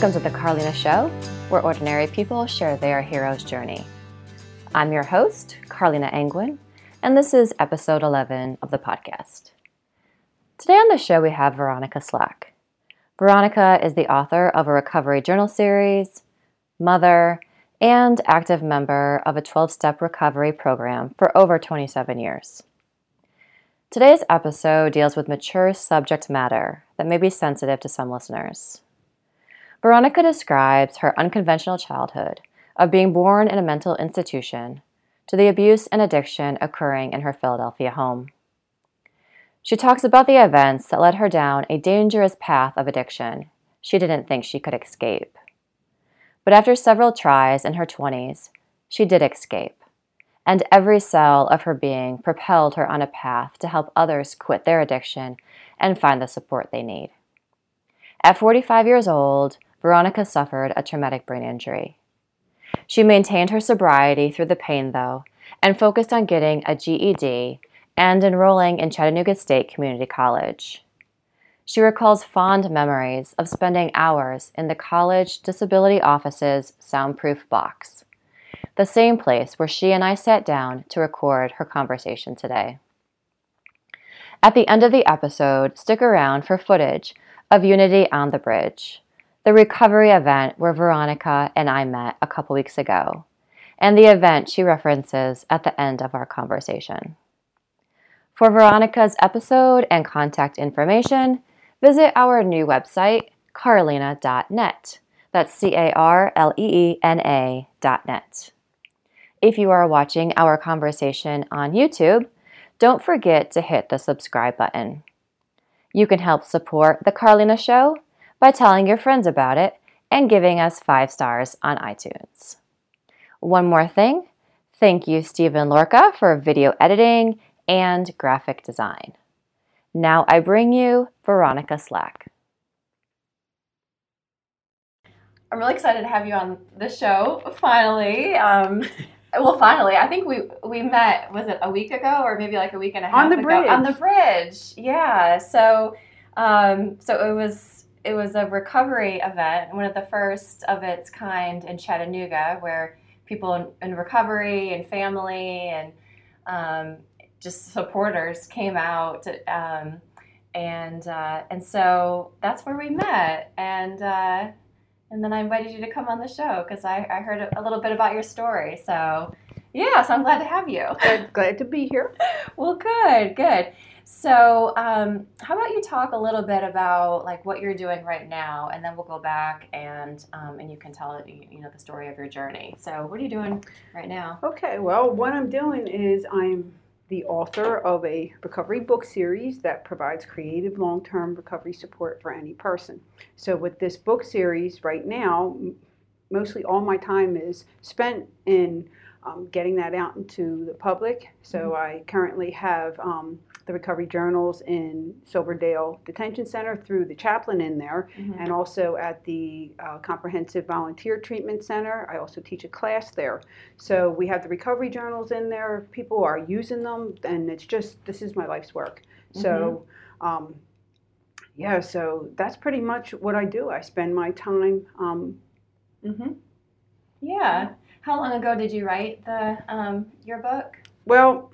Welcome to the Carleena Show, where ordinary people share their hero's journey. I'm your host, Carleena Angwin, and this is episode 11 of the podcast. Today on the show, we have Veronica Slack. Veronica is the author of a recovery journal series, mother, and active member of a 12 step recovery program for over 27 years. Today's episode deals with mature subject matter that may be sensitive to some listeners. Veronica describes her unconventional childhood of being born in a mental institution to the abuse and addiction occurring in her Philadelphia home. She talks about the events that led her down a dangerous path of addiction she didn't think she could escape. But after several tries in her 20s, she did escape and every cell of her being propelled her on a path to help others quit their addiction and find the support they need. At 45 years old, Veronica suffered a traumatic brain injury. She maintained her sobriety through the pain, though, and focused on getting a GED and enrolling in Chattanooga State Community College. She recalls fond memories of spending hours in the college disability office's soundproof box the same place where she and I sat down to record her conversation today. At the end of the episode, stick around for footage of Unity on the Bridge, the recovery event where Veronica and I met a couple weeks ago, and the event she references at the end of our conversation. For Veronica's episode and contact information, visit our new website, carleena.net. That's C A R L E E N A dot net. If you are watching our conversation on YouTube, don't forget to hit the subscribe button. You can help support The Carleena Show by telling your friends about it and giving us five stars on iTunes. One more thing thank you, Steven Llorca, for video editing and graphic design. Now I bring you Veronica Slack. I'm really excited to have you on the show finally. Um, well, finally, I think we we met. Was it a week ago, or maybe like a week and a half on the ago? bridge? On the bridge, yeah. So, um, so it was it was a recovery event, one of the first of its kind in Chattanooga, where people in, in recovery and family and um, just supporters came out, um, and uh, and so that's where we met, and. Uh, and then I invited you to come on the show because I, I heard a little bit about your story. So, yeah, so I'm glad to have you. Glad, glad to be here. well, good, good. So, um, how about you talk a little bit about like what you're doing right now, and then we'll go back and um, and you can tell you know the story of your journey. So, what are you doing right now? Okay, well, what I'm doing is I'm the author of a recovery book series that provides creative long term recovery support for any person. So, with this book series right now, mostly all my time is spent in um, getting that out into the public. So, mm-hmm. I currently have um, the recovery journals in Silverdale Detention Center through the chaplain in there, mm-hmm. and also at the uh, Comprehensive Volunteer Treatment Center. I also teach a class there. So we have the recovery journals in there. People are using them, and it's just this is my life's work. Mm-hmm. So. Um, yeah, so that's pretty much what I do. I spend my time. Um, mm-hmm. Yeah. How long ago did you write the um, your book? Well,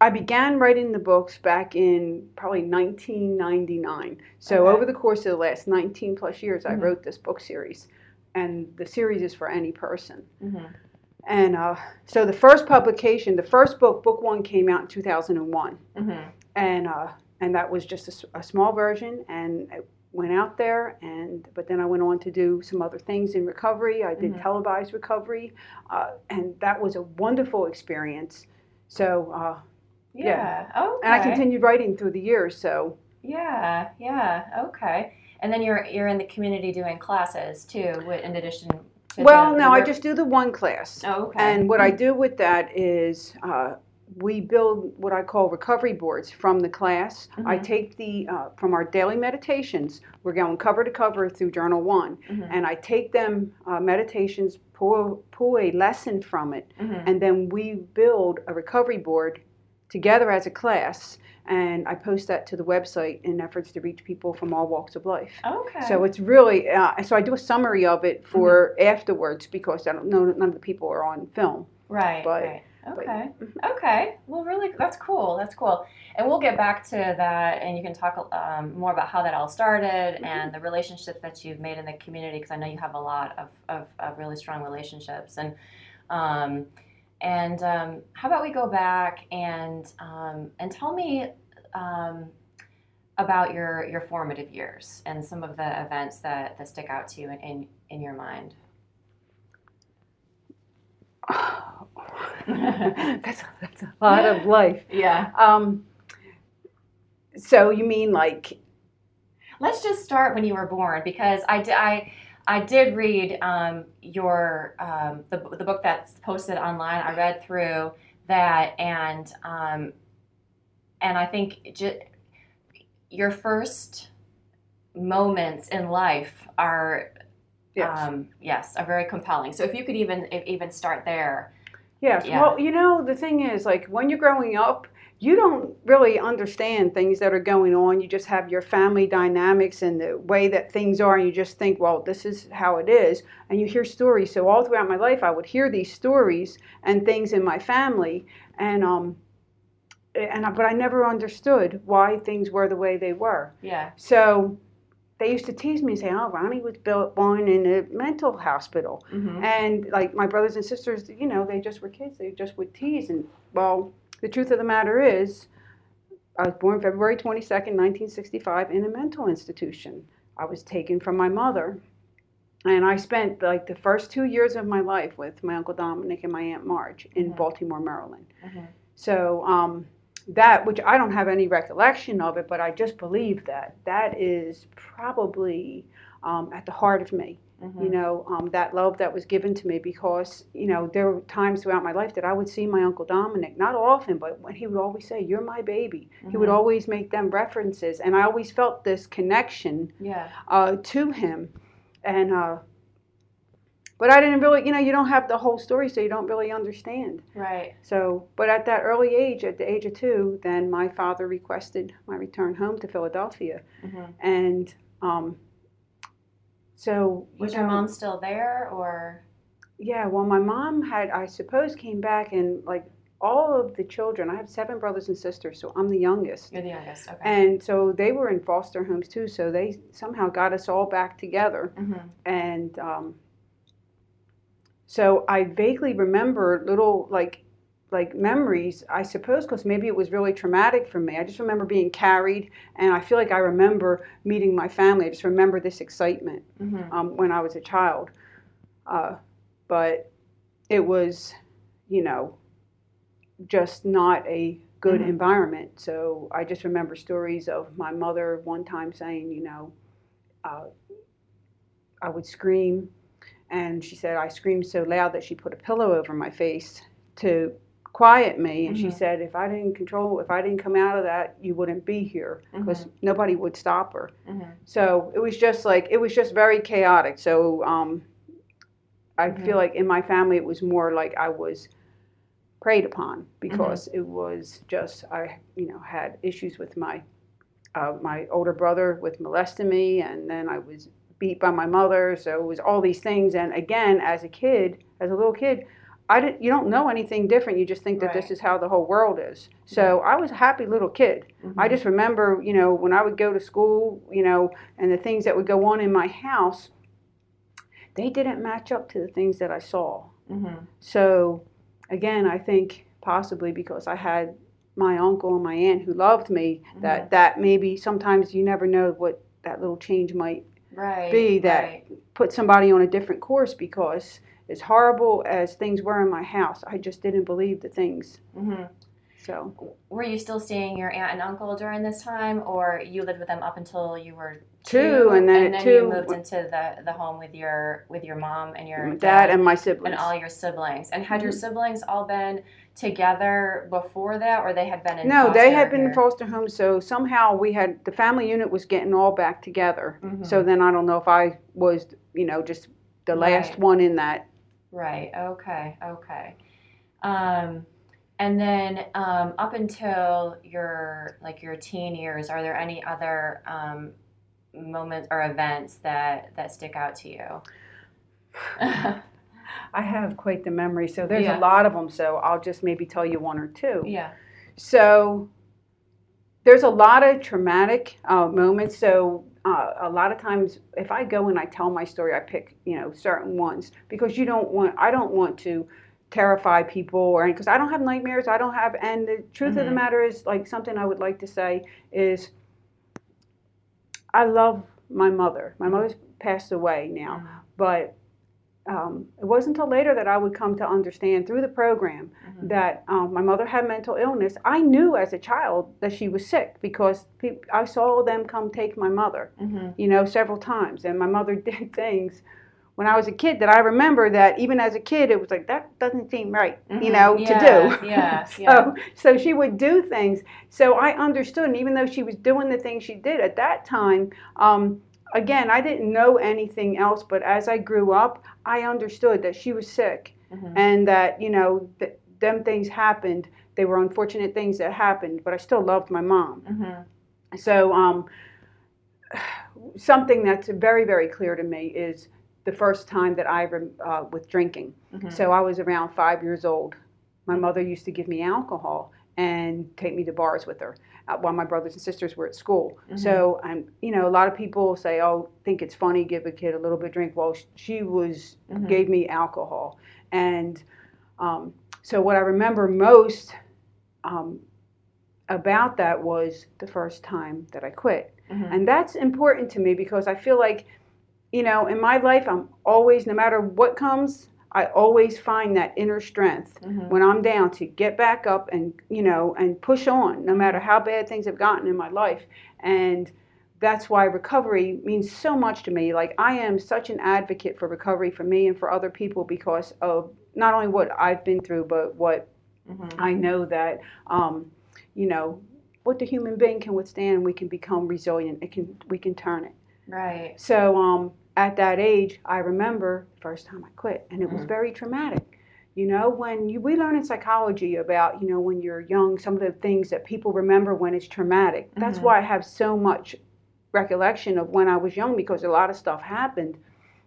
I began writing the books back in probably 1999. So okay. over the course of the last 19 plus years, mm-hmm. I wrote this book series, and the series is for any person. Mm-hmm. And uh, so the first publication, the first book, book one, came out in 2001, mm-hmm. and uh, and that was just a, a, small version, and it went out there. And but then I went on to do some other things in recovery. I did mm-hmm. televised recovery, uh, and that was a wonderful experience. So uh, yeah. yeah. Okay. And I continued writing through the years, so. Yeah, yeah, okay. And then you're you're in the community doing classes too, in addition. to Well, the, no, I just do the one class. Oh, okay. And what I do with that is uh, we build what I call recovery boards from the class. Mm-hmm. I take the uh, from our daily meditations. We're going cover to cover through Journal One, mm-hmm. and I take them uh, meditations, pull pull a lesson from it, mm-hmm. and then we build a recovery board together as a class and I post that to the website in efforts to reach people from all walks of life. Okay. So it's really uh, so I do a summary of it for afterwards because I don't know none of the people are on film. right. but- right. but- Okay. Okay. Well, really, that's cool. That's cool. And we'll get back to that, and you can talk um, more about how that all started Mm-hmm. and the relationships that you've made in the community, because I know you have a lot of, of, of really strong relationships. And um, and um, how about we go back and um, and tell me um, about your your formative years and some of the events that, that stick out to you in, in, in your mind. that's that's a lot of life. Yeah. Um, so you mean like Let's just start when you were born because I, I, I did read um, your um, the, the book that's posted online. I read through that and um, and I think ju- your first moments in life are yes, um, yes are very compelling. So if you could even if, even start there. yes. yeah. Well, you know the thing is like when you're growing up, you don't really understand things that are going on. You just have your family dynamics and the way that things are, and you just think, well, this is how it is. And you hear stories. So all throughout my life, I would hear these stories and things in my family, and um, and but I never understood why things were the way they were. Yeah. So they used to tease me and say, "Oh, Ronnie was built, born in a mental hospital," Mm-hmm. and like my brothers and sisters, you know, they just were kids. They just would tease. And well, the truth of the matter is, I was born February twenty second, nineteen sixty five, in a mental institution. I was taken from my mother, and I spent like the first two years of my life with my uncle Dominic and my aunt Marge in Mhm. Baltimore, Maryland. Mhm. So um, that, which I don't have any recollection of it, but I just believe that that is probably um, at the heart of me. Mhm. You know, um, that love that was given to me because you know there were times throughout my life that I would see my uncle Dominic, not often, but when he would always say, "You're my baby," he would Mhm. always make them references, and I always felt this connection Yeah. uh, to him, and. Uh, but I didn't really, you know, you don't have the whole story, so you don't really understand. Right. So, but at that early age, at the age of two, then my father requested my return home to Philadelphia, hmm and um, so you Was your mom still there or? Yeah, well, my mom had, I suppose, came back and like all of the children. I have seven brothers and sisters, so I'm the youngest, You're the youngest. Okay. and so they were in foster homes too. So they somehow got us all back together, Mm-hmm. and um, so I vaguely remember little like like memories i suppose because maybe it was really traumatic for me. I just remember being carried and i feel like i remember meeting my family. I just remember this excitement hmm um, when i was a child. Uh, but it was you know just not a good Mhm. environment. So i just remember stories of my mother one time saying you know uh, i would scream and she said i screamed so loud that she put a pillow over my face to quiet me and she Mhm. said if i didn't control if i didn't come out of that you wouldn't be here because nobody would stop her hmm so it was just like it was just very chaotic so um, i Mhm. feel like in my family it was more like i was preyed upon because it was just i you know had issues with my uh, my older brother with molesting me and then i was beat by my mother so it was all these things and again as a kid as a little kid I didn't, you don't know anything different. You just think that this is how the whole world is. So I was a happy little kid. I just remember, you know, when I would go to school, you know, and the things that would go on in my house, they didn't match up to the things that I saw. hmm So, again, I think possibly because I had my uncle and my aunt who loved me, that that maybe sometimes you never know what that little change might Right. be that- right. put somebody on a different course because as horrible as things were in my house, I just didn't believe the things. hmm So, Were you still seeing your aunt and uncle during this time, or you lived with them up until you were Two, and then and at then you two- moved into the, the home with your with your mom and your my dad and my siblings. and all your siblings. And had your Mhm. siblings all been together before that, or they had been in? No, they had foster been in foster homes, so somehow we had the family unit was getting all back together. Mhm. So then I don't know if I was, you know, just the last Right. one in that. Right. Okay. Okay. Um, And then um, up until your like your teen years, are there any other um, moments or events that that stick out to you? I have quite the memory, so there's Yeah. a lot of them. So I'll just maybe tell you one or two. yeah. So there's a lot of traumatic uh, moments. So uh, a lot of times, if I go and I tell my story, I pick you know certain ones because you don't want. I don't want to terrify people or because I don't have nightmares. I don't have. And the truth of the Mhm. matter is, like something I would like to say is, I love my mother. My mother's passed away now, but. Um, it wasn't until later that I would come to understand through the program Mhm. that um, my mother had mental illness. I knew as a child that she was sick because pe- I saw them come take my mother, Mhm. you know, several times. And my mother did things when I was a kid that I remember that even as a kid, it was like, that doesn't seem right, you Mhm. know, Yeah, to do. yeah, so, yeah. so she would do things. So I understood. And even though she was doing the things she did at that time, um, again, I didn't know anything else. But as I grew up, I understood that she was sick Mhm. and that you know th- them things happened they were unfortunate things that happened but i still loved my mom Mhm. so um, something that's very very clear to me is the first time that i rem- uh, with drinking Mhm. so i was around five years old my mother used to give me alcohol and take me to bars with her uh, while my brothers and sisters were at school. So, I'm, you know, a lot of people say, "Oh, think it's funny, give a kid a little bit of drink." Well, she was Mhm. gave me alcohol, and um, so what I remember most um, about that was the first time that I quit. Mhm. And that's important to me because I feel like, you know, in my life, I'm always, no matter what comes, I always find that inner strength Mhm. when I'm down to get back up and, you know, and push on no matter how bad things have gotten in my life. And that's why recovery means so much to me. Like, I am such an advocate for recovery for me and for other people because of not only what I've been through, but what Mhm. I know that, um, you know, what the human being can withstand, we can become resilient. It can, we can turn it. Right. So um, at that age, I remember the first time I quit, and it was Mhm. very traumatic. You know, when you, we learn in psychology about, you know, when you're young, some of the things that people remember when it's traumatic. That's Mhm. why I have so much recollection of when I was young because a lot of stuff happened.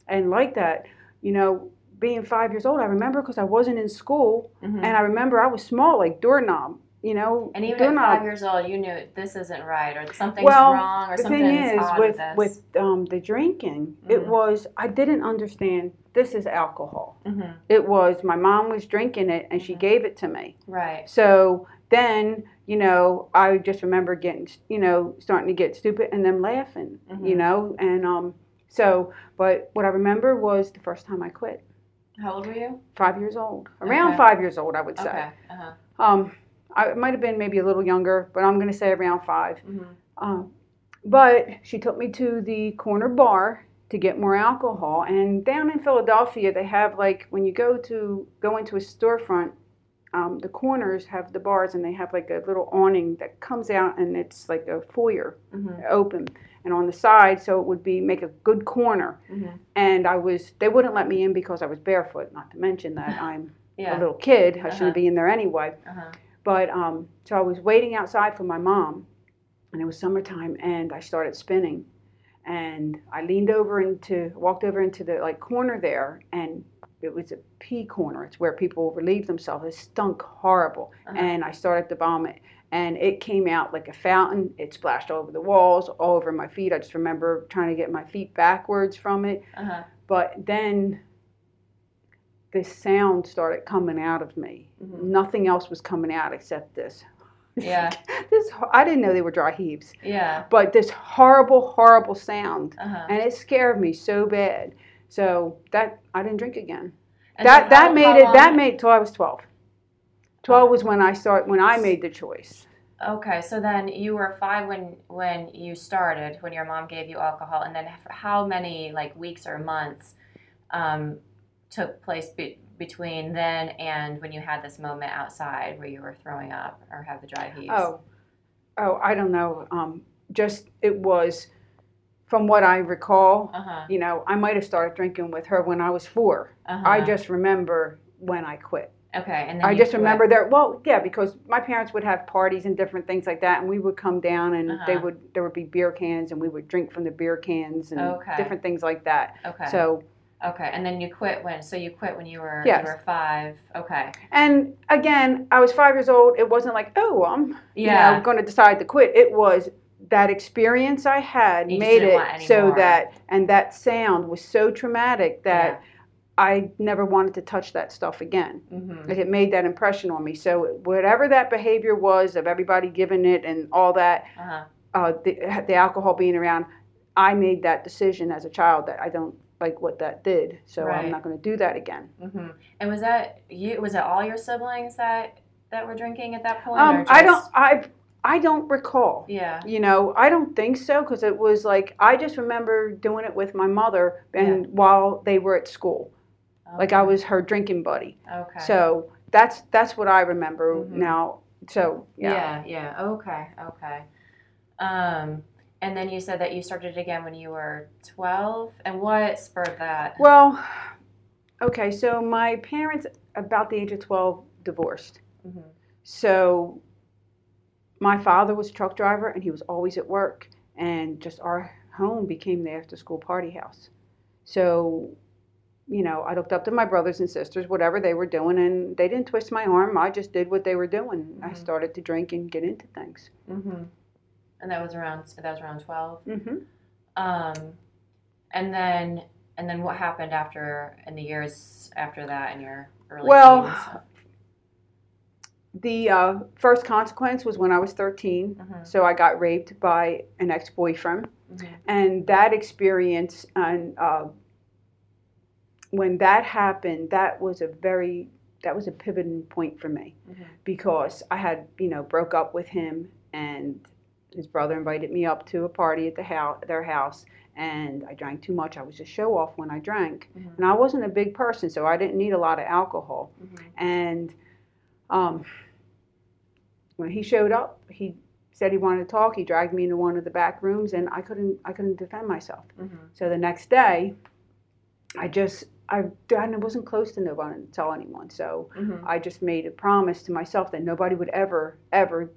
And like that, you know, being five years old, I remember because I wasn't in school, Mhm. and I remember I was small, like doorknob, you know. And even at five years old, you knew this isn't right, or something's Well, wrong, or the something's thing is odd with with with um, the drinking it Mhm. was i didn't understand this is alcohol Mhm. it was my mom was drinking it and she Mhm. gave it to me Right. so then you know i just remember getting you know starting to get stupid and them laughing you Mhm. know and um so but what i remember was the first time i quit How old were you? five years old around Okay. five years old i would say Okay. Uh-huh. um i might have been maybe a little younger but i'm going to say around five Mhm. um, but she took me to the corner bar to get more alcohol. And down in Philadelphia, they have like when you go to go into a storefront, um, the corners have the bars, and they have like a little awning that comes out, and it's like a foyer Mhm. open, and on the side, so it would be make a good corner. Mhm. And I was they wouldn't let me in because I was barefoot. Not to mention that I'm a little kid. I Uh-huh. shouldn't be in there anyway. Uh-huh. But um, so I was waiting outside for my mom, and it was summertime, and I started spinning, and I leaned over into, walked over into the like corner there, and it was a pee corner. It's where people relieve themselves. It stunk horrible, Uh-huh. and I started to vomit, and it came out like a fountain. It splashed all over the walls, all over my feet. I just remember trying to get my feet backwards from it, Uh-huh. but then this sound started coming out of me. Mhm. Nothing else was coming out except this. Yeah. this I didn't know they were dry heaves, Yeah. but this horrible, horrible sound, Uh-huh. and it scared me so bad. So that I didn't drink again. And that that how- made how it. That made till I was twelve. Twelve was when I start when I made the choice. Okay, so then you were five when when you started, when your mom gave you alcohol, and then how many like weeks or months um, took place be- between then and when you had this moment outside where you were throwing up or had the dry heaves? Oh, oh, I don't know. Um, just it was, from what I recall. uh huh. You know, I might have started drinking with her when I was 4 Uh-huh. I just remember when I quit. Okay, and then I just quit. remember there. Well, yeah, because my parents would have parties and different things like that, and we would come down and they Uh-huh. would there would be beer cans, and we would drink from the beer cans and Okay. different things like that. Okay. So, okay, and then you quit when? So you quit when you were Yes. you were five. Okay. and again, I was five years old. It wasn't like, oh, I'm Yeah. you know, going to decide to quit. It was that experience I had You made it so that, and that sound was so traumatic that Yeah. I never wanted to touch that stuff again. Mhm. Like, It made that impression on me. So whatever that behavior was of everybody giving it and all that, Uh-huh. uh, the, the alcohol being around, I made that decision as a child that I don't like what that did. So Right. I'm not going to do that again. hmm And was that you? Was it all your siblings that that were drinking at that point? Um, I don't. I I don't recall. Yeah. You know, I don't think so because it was like I just remember doing it with my mother and while they were at school, like I was her drinking buddy. Okay. So that's that's what I remember Mhm. now. So yeah. yeah. Yeah. Okay. Okay. Um, and then you said that you started again when you were twelve. And what spurred that? Well, okay. So my parents, about the age of twelve, divorced. hmm So my father was a truck driver and he was always at work and just our home became the after school party house. So, you know, I looked up to my brothers and sisters, whatever they were doing, and they didn't twist my arm. I just did what they were doing. I Mhm. started to drink and get into things. hmm And that was around that was around twelve. hmm Um, and then and then what happened after in the years after that in your early Well, teens? The uh, first consequence was when I was 13. Mhm. So I got raped by an ex boyfriend. Mhm. and that experience and uh, when that happened that was a very that was a pivoting point for me Mhm. because i had you know broke up with him and his brother invited me up to a party at the house their house and i drank too much i was a show off when i drank Mhm. and i wasn't a big person so i didn't need a lot of alcohol Mhm. and um, when he showed up he said he wanted to talk he dragged me into one of the back rooms and i couldn't i couldn't defend myself Mhm. so the next day, I just I, I wasn't close to nobody to tell anyone. So Mhm. I just made a promise to myself that nobody would ever ever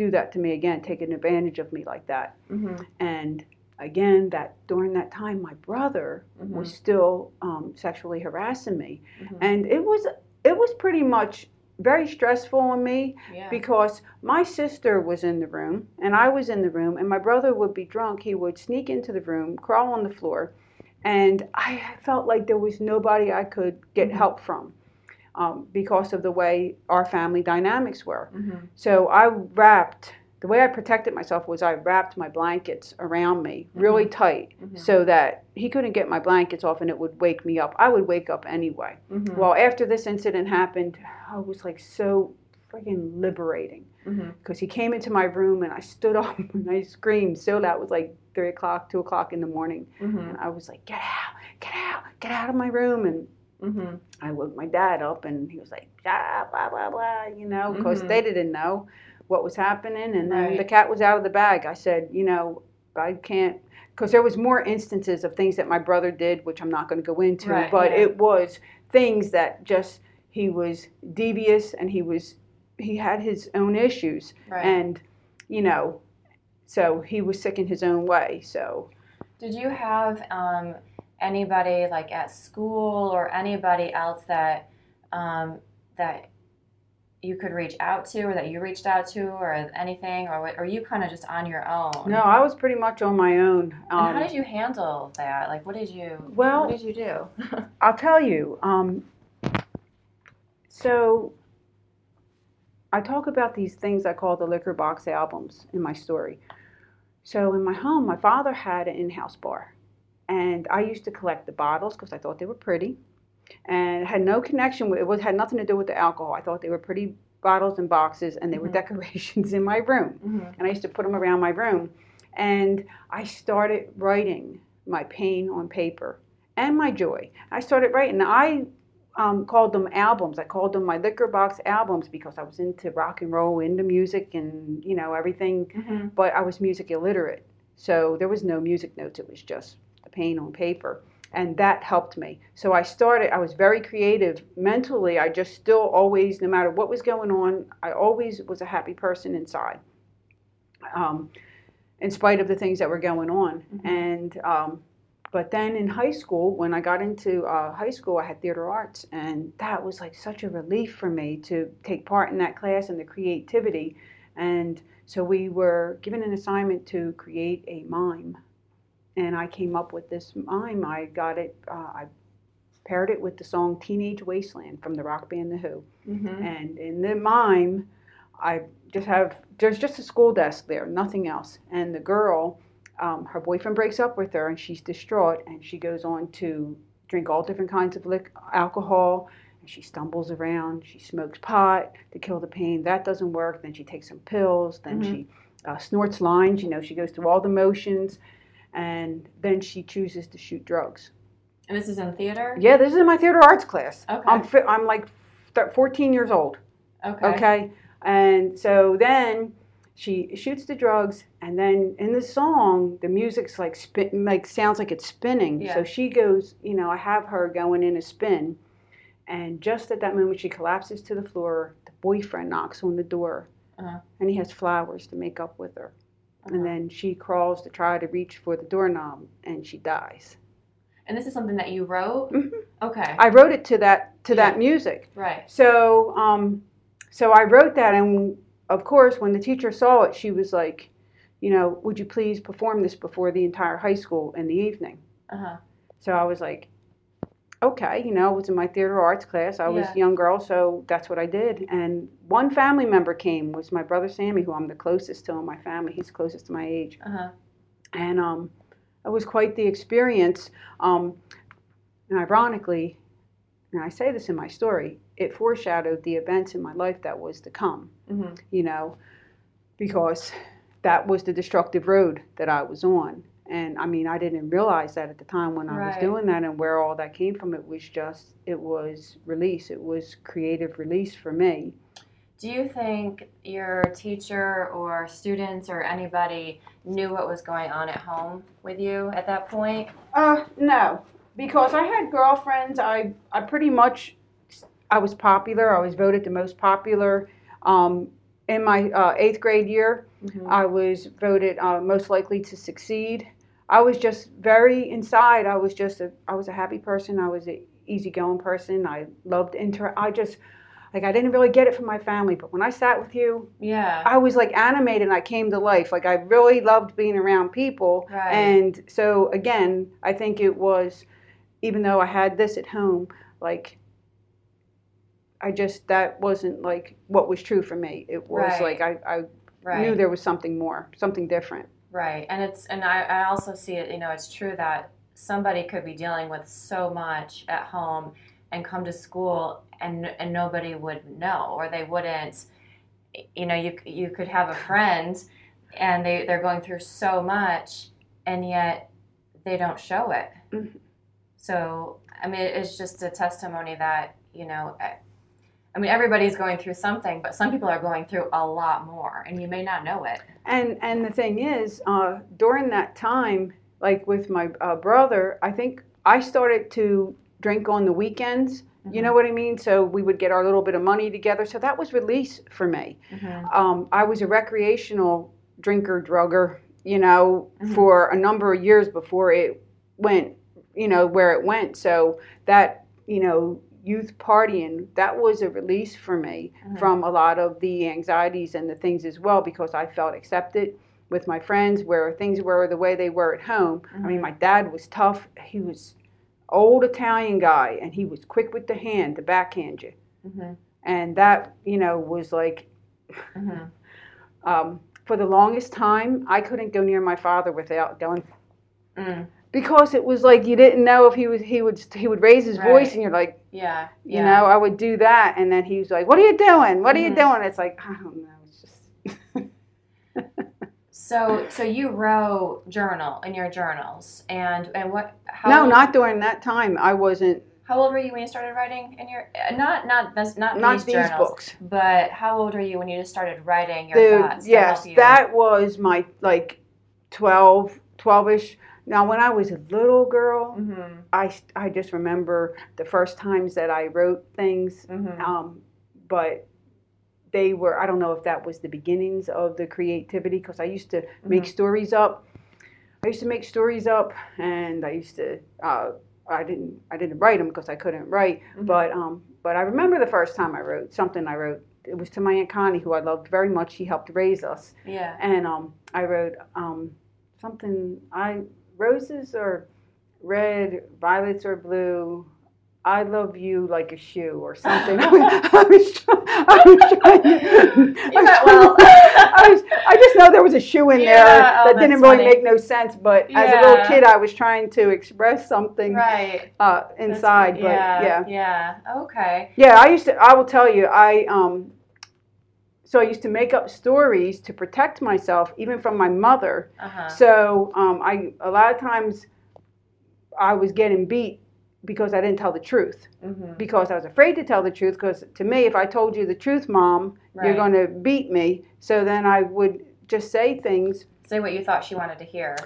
do that to me again, taking advantage of me like that. Mhm. And again, that during that time, my brother Mhm. was still um, sexually harassing me, Mhm. and it was it was pretty much very stressful on me yeah. because my sister was in the room and I was in the room, and my brother would be drunk. He would sneak into the room, crawl on the floor, and I felt like there was nobody I could get Mhm. help from um, because of the way our family dynamics were. Mhm. So I wrapped. The way I protected myself was I wrapped my blankets around me really tight Mhm. so that he couldn't get my blankets off and it would wake me up. I would wake up anyway. Mhm. Well, after this incident happened, I was like so freaking liberating because he came into my room and I stood up and I screamed so loud. It was like three o'clock, two o'clock in the morning, Mhm. and I was like, "Get out! Get out! Get out of my room!" And Mhm. I woke my dad up, and he was like, "Blah blah blah blah," you know, because Mhm. they didn't know what was happening, and then Right. the cat was out of the bag. I said, "You know, I can't." Because there was more instances of things that my brother did, which I'm not going to go into, Right, but yeah. it was things that just he was devious and he was he had his own issues Right. and you know so he was sick in his own way so Did you have um, anybody like at school or anybody else that um, that you could reach out to, or that you reached out to, or anything, or or you kind of just on your own? no i was pretty much on my own um, how did you handle that? Like, what did you? Well- what did you do? i'll tell you um, so i talk about these things i call the liquor box albums in my story so in my home my father had an in-house bar and i used to collect the bottles because i thought they were pretty and had no connection with it was had nothing to do with the alcohol i thought they were pretty bottles and boxes and they were Mhm. decorations in my room hmm and I used to put them around my room. And I started writing my pain on paper and my joy. I started writing. I um, called them albums. I called them my liquor box albums because I was into rock and roll, into music, and you know everything. hmm But I was music illiterate, so there was no music notes. It was just the pain on paper. and that helped me. So I started. I was very creative mentally. I just still always, no matter what was going on, I always was a happy person inside. Um, in spite of the things that were going on, Mhm. and um, but then in high school, when I got into uh, high school, I had theater arts, and that was like such a relief for me to take part in that class and the creativity. And so we were given an assignment to create a mime, and I came up with this mime. I got it. Uh, I paired it with the song "Teenage Wasteland" from the rock band The Who. Mm-hmm. And in the mime, I just have there's just a school desk there, nothing else. And the girl, um, her boyfriend breaks up with her, and she's distraught, and she goes on to drink all different kinds of lic- alcohol. And she stumbles around. She smokes pot to kill the pain. That doesn't work. Then she takes some pills. Then Mhm. she uh, snorts lines. You know, she goes through all the motions, and then she chooses to shoot drugs. And this is in theater. Yeah, this is in my theater arts class. Okay. I'm fi- I'm like th- 14 years old. Okay. Okay. And so then she shoots the drugs, and then in the song, the music's like spin, like sounds like it's spinning. Yeah. So she goes, you know, I have her going in a spin, and just at that moment, she collapses to the floor. The boyfriend knocks on the door, Uh-huh. and he has flowers to make up with her. Uh-huh. And then she crawls to try to reach for the doorknob, and she dies. And this is something that you wrote. Mhm. Okay. I wrote it to that to Yeah. that music. right. So, um, so I wrote that, and of course, when the teacher saw it, she was like, you know, would you please perform this before the entire high school in the evening? Uh huh. So I was like, okay, you know, it was in my theater arts class. I was Yeah. a young girl, so that's what I did. And one family member came, was my brother Sammy, who I'm the closest to in my family. He's closest to my age Uh huh. and um, it was quite the experience. Um, and ironically, and I say this in my story, it foreshadowed the events in my life that was to come. Mm-hmm. You know, because that was the destructive road that I was on. And I mean, I didn't realize that at the time when I was doing that and where all that came from. It was just, it was release. It was creative release for me. Do you think your teacher or students or anybody knew what was going on at home with you at that point? Uh, no, because I had girlfriends. I, I pretty much, I was popular. I was voted the most popular. Um, in my uh, eighth grade year, Mm-hmm. I was voted uh, most likely to succeed. I was just very inside. I was just a, I was a happy person. I was an easygoing person. I loved inter. I just, like, I didn't really get it from my family, but when I sat with you, Yeah. I was like animated and I came to life. Like I really loved being around people. Right. And so again, I think it was even though I had this at home, like I just that wasn't like what was true for me. It was Right. like I, I right. knew there was something more, something different. Right. And it's and I, I also see it, you know, it's true that somebody could be dealing with so much at home and come to school and and nobody would know or they wouldn't you know, you you could have a friend and they they're going through so much and yet they don't show it. Mhm. So, I mean, it's just a testimony that, you know, I, mean, everybody's going through something, but some people are going through a lot more, and you may not know it. And and the thing is, uh, during that time, like with my uh, brother, I think I started to drink on the weekends. You know what I mean? So we would get our little bit of money together. So that was release for me. Mhm. Um, I was a recreational drinker, drugger, you know, Mhm. for a number of years before it went, you know, where it went. So that, you know, youth partying, that was a release for me Mhm. from a lot of the anxieties and the things as well because I felt accepted with my friends where things were the way they were at home. I mean, Mhm. my dad was tough. He was old Italian guy and he was quick with the hand to backhand you. Mhm. And that, you know, was like Mhm. um, for the longest time, I couldn't go near my father without going Mm. because it was like you didn't know if he was he would he would raise his voice and you're like Yeah. you know I would do that and then he was like what are you doing what are you Mhm. doing it's like I don't know it's just So, so you wrote journal in your journals, and and what? How no old, not during that time I wasn't How old were you when you started writing in your? uh, Not not this, not, not these these journals, books but how old were you when you just started writing your the thoughts? yes you? that was my like 12 12ish Now, when I was a little girl, Mm-hmm. I, I just remember the first times that I wrote things, Mm-hmm. um, but they were, I don't know if that was the beginnings of the creativity because I used to make stories up. I used to make stories up and I used to, uh, I didn't, I didn't write them because I couldn't write, Mhm. but, um, but I remember the first time I wrote something I wrote. It was to my Aunt Connie, who I loved very much. She helped raise us. Yeah. And um, I wrote um, something. I roses are red, violets are blue. I love you like a shoe or something. I was trying. I was trying. I was well. I, was, I just know there was a shoe in Yeah, there oh, that didn't really funny. make no sense. But as a little kid, I was trying to express something Right. uh, That's- inside. But yeah. yeah, Yeah. Okay. yeah, I used to. I will tell you, I um. So I used to make up stories to protect myself, even from my mother. Uh huh. So um, I a lot of times I was getting beat because I didn't tell the truth Mm-hmm. because I was afraid to tell the truth. Because to me, if I told you the truth, mom, you're going to beat me. So then I would just say things. Say what you thought she wanted to hear.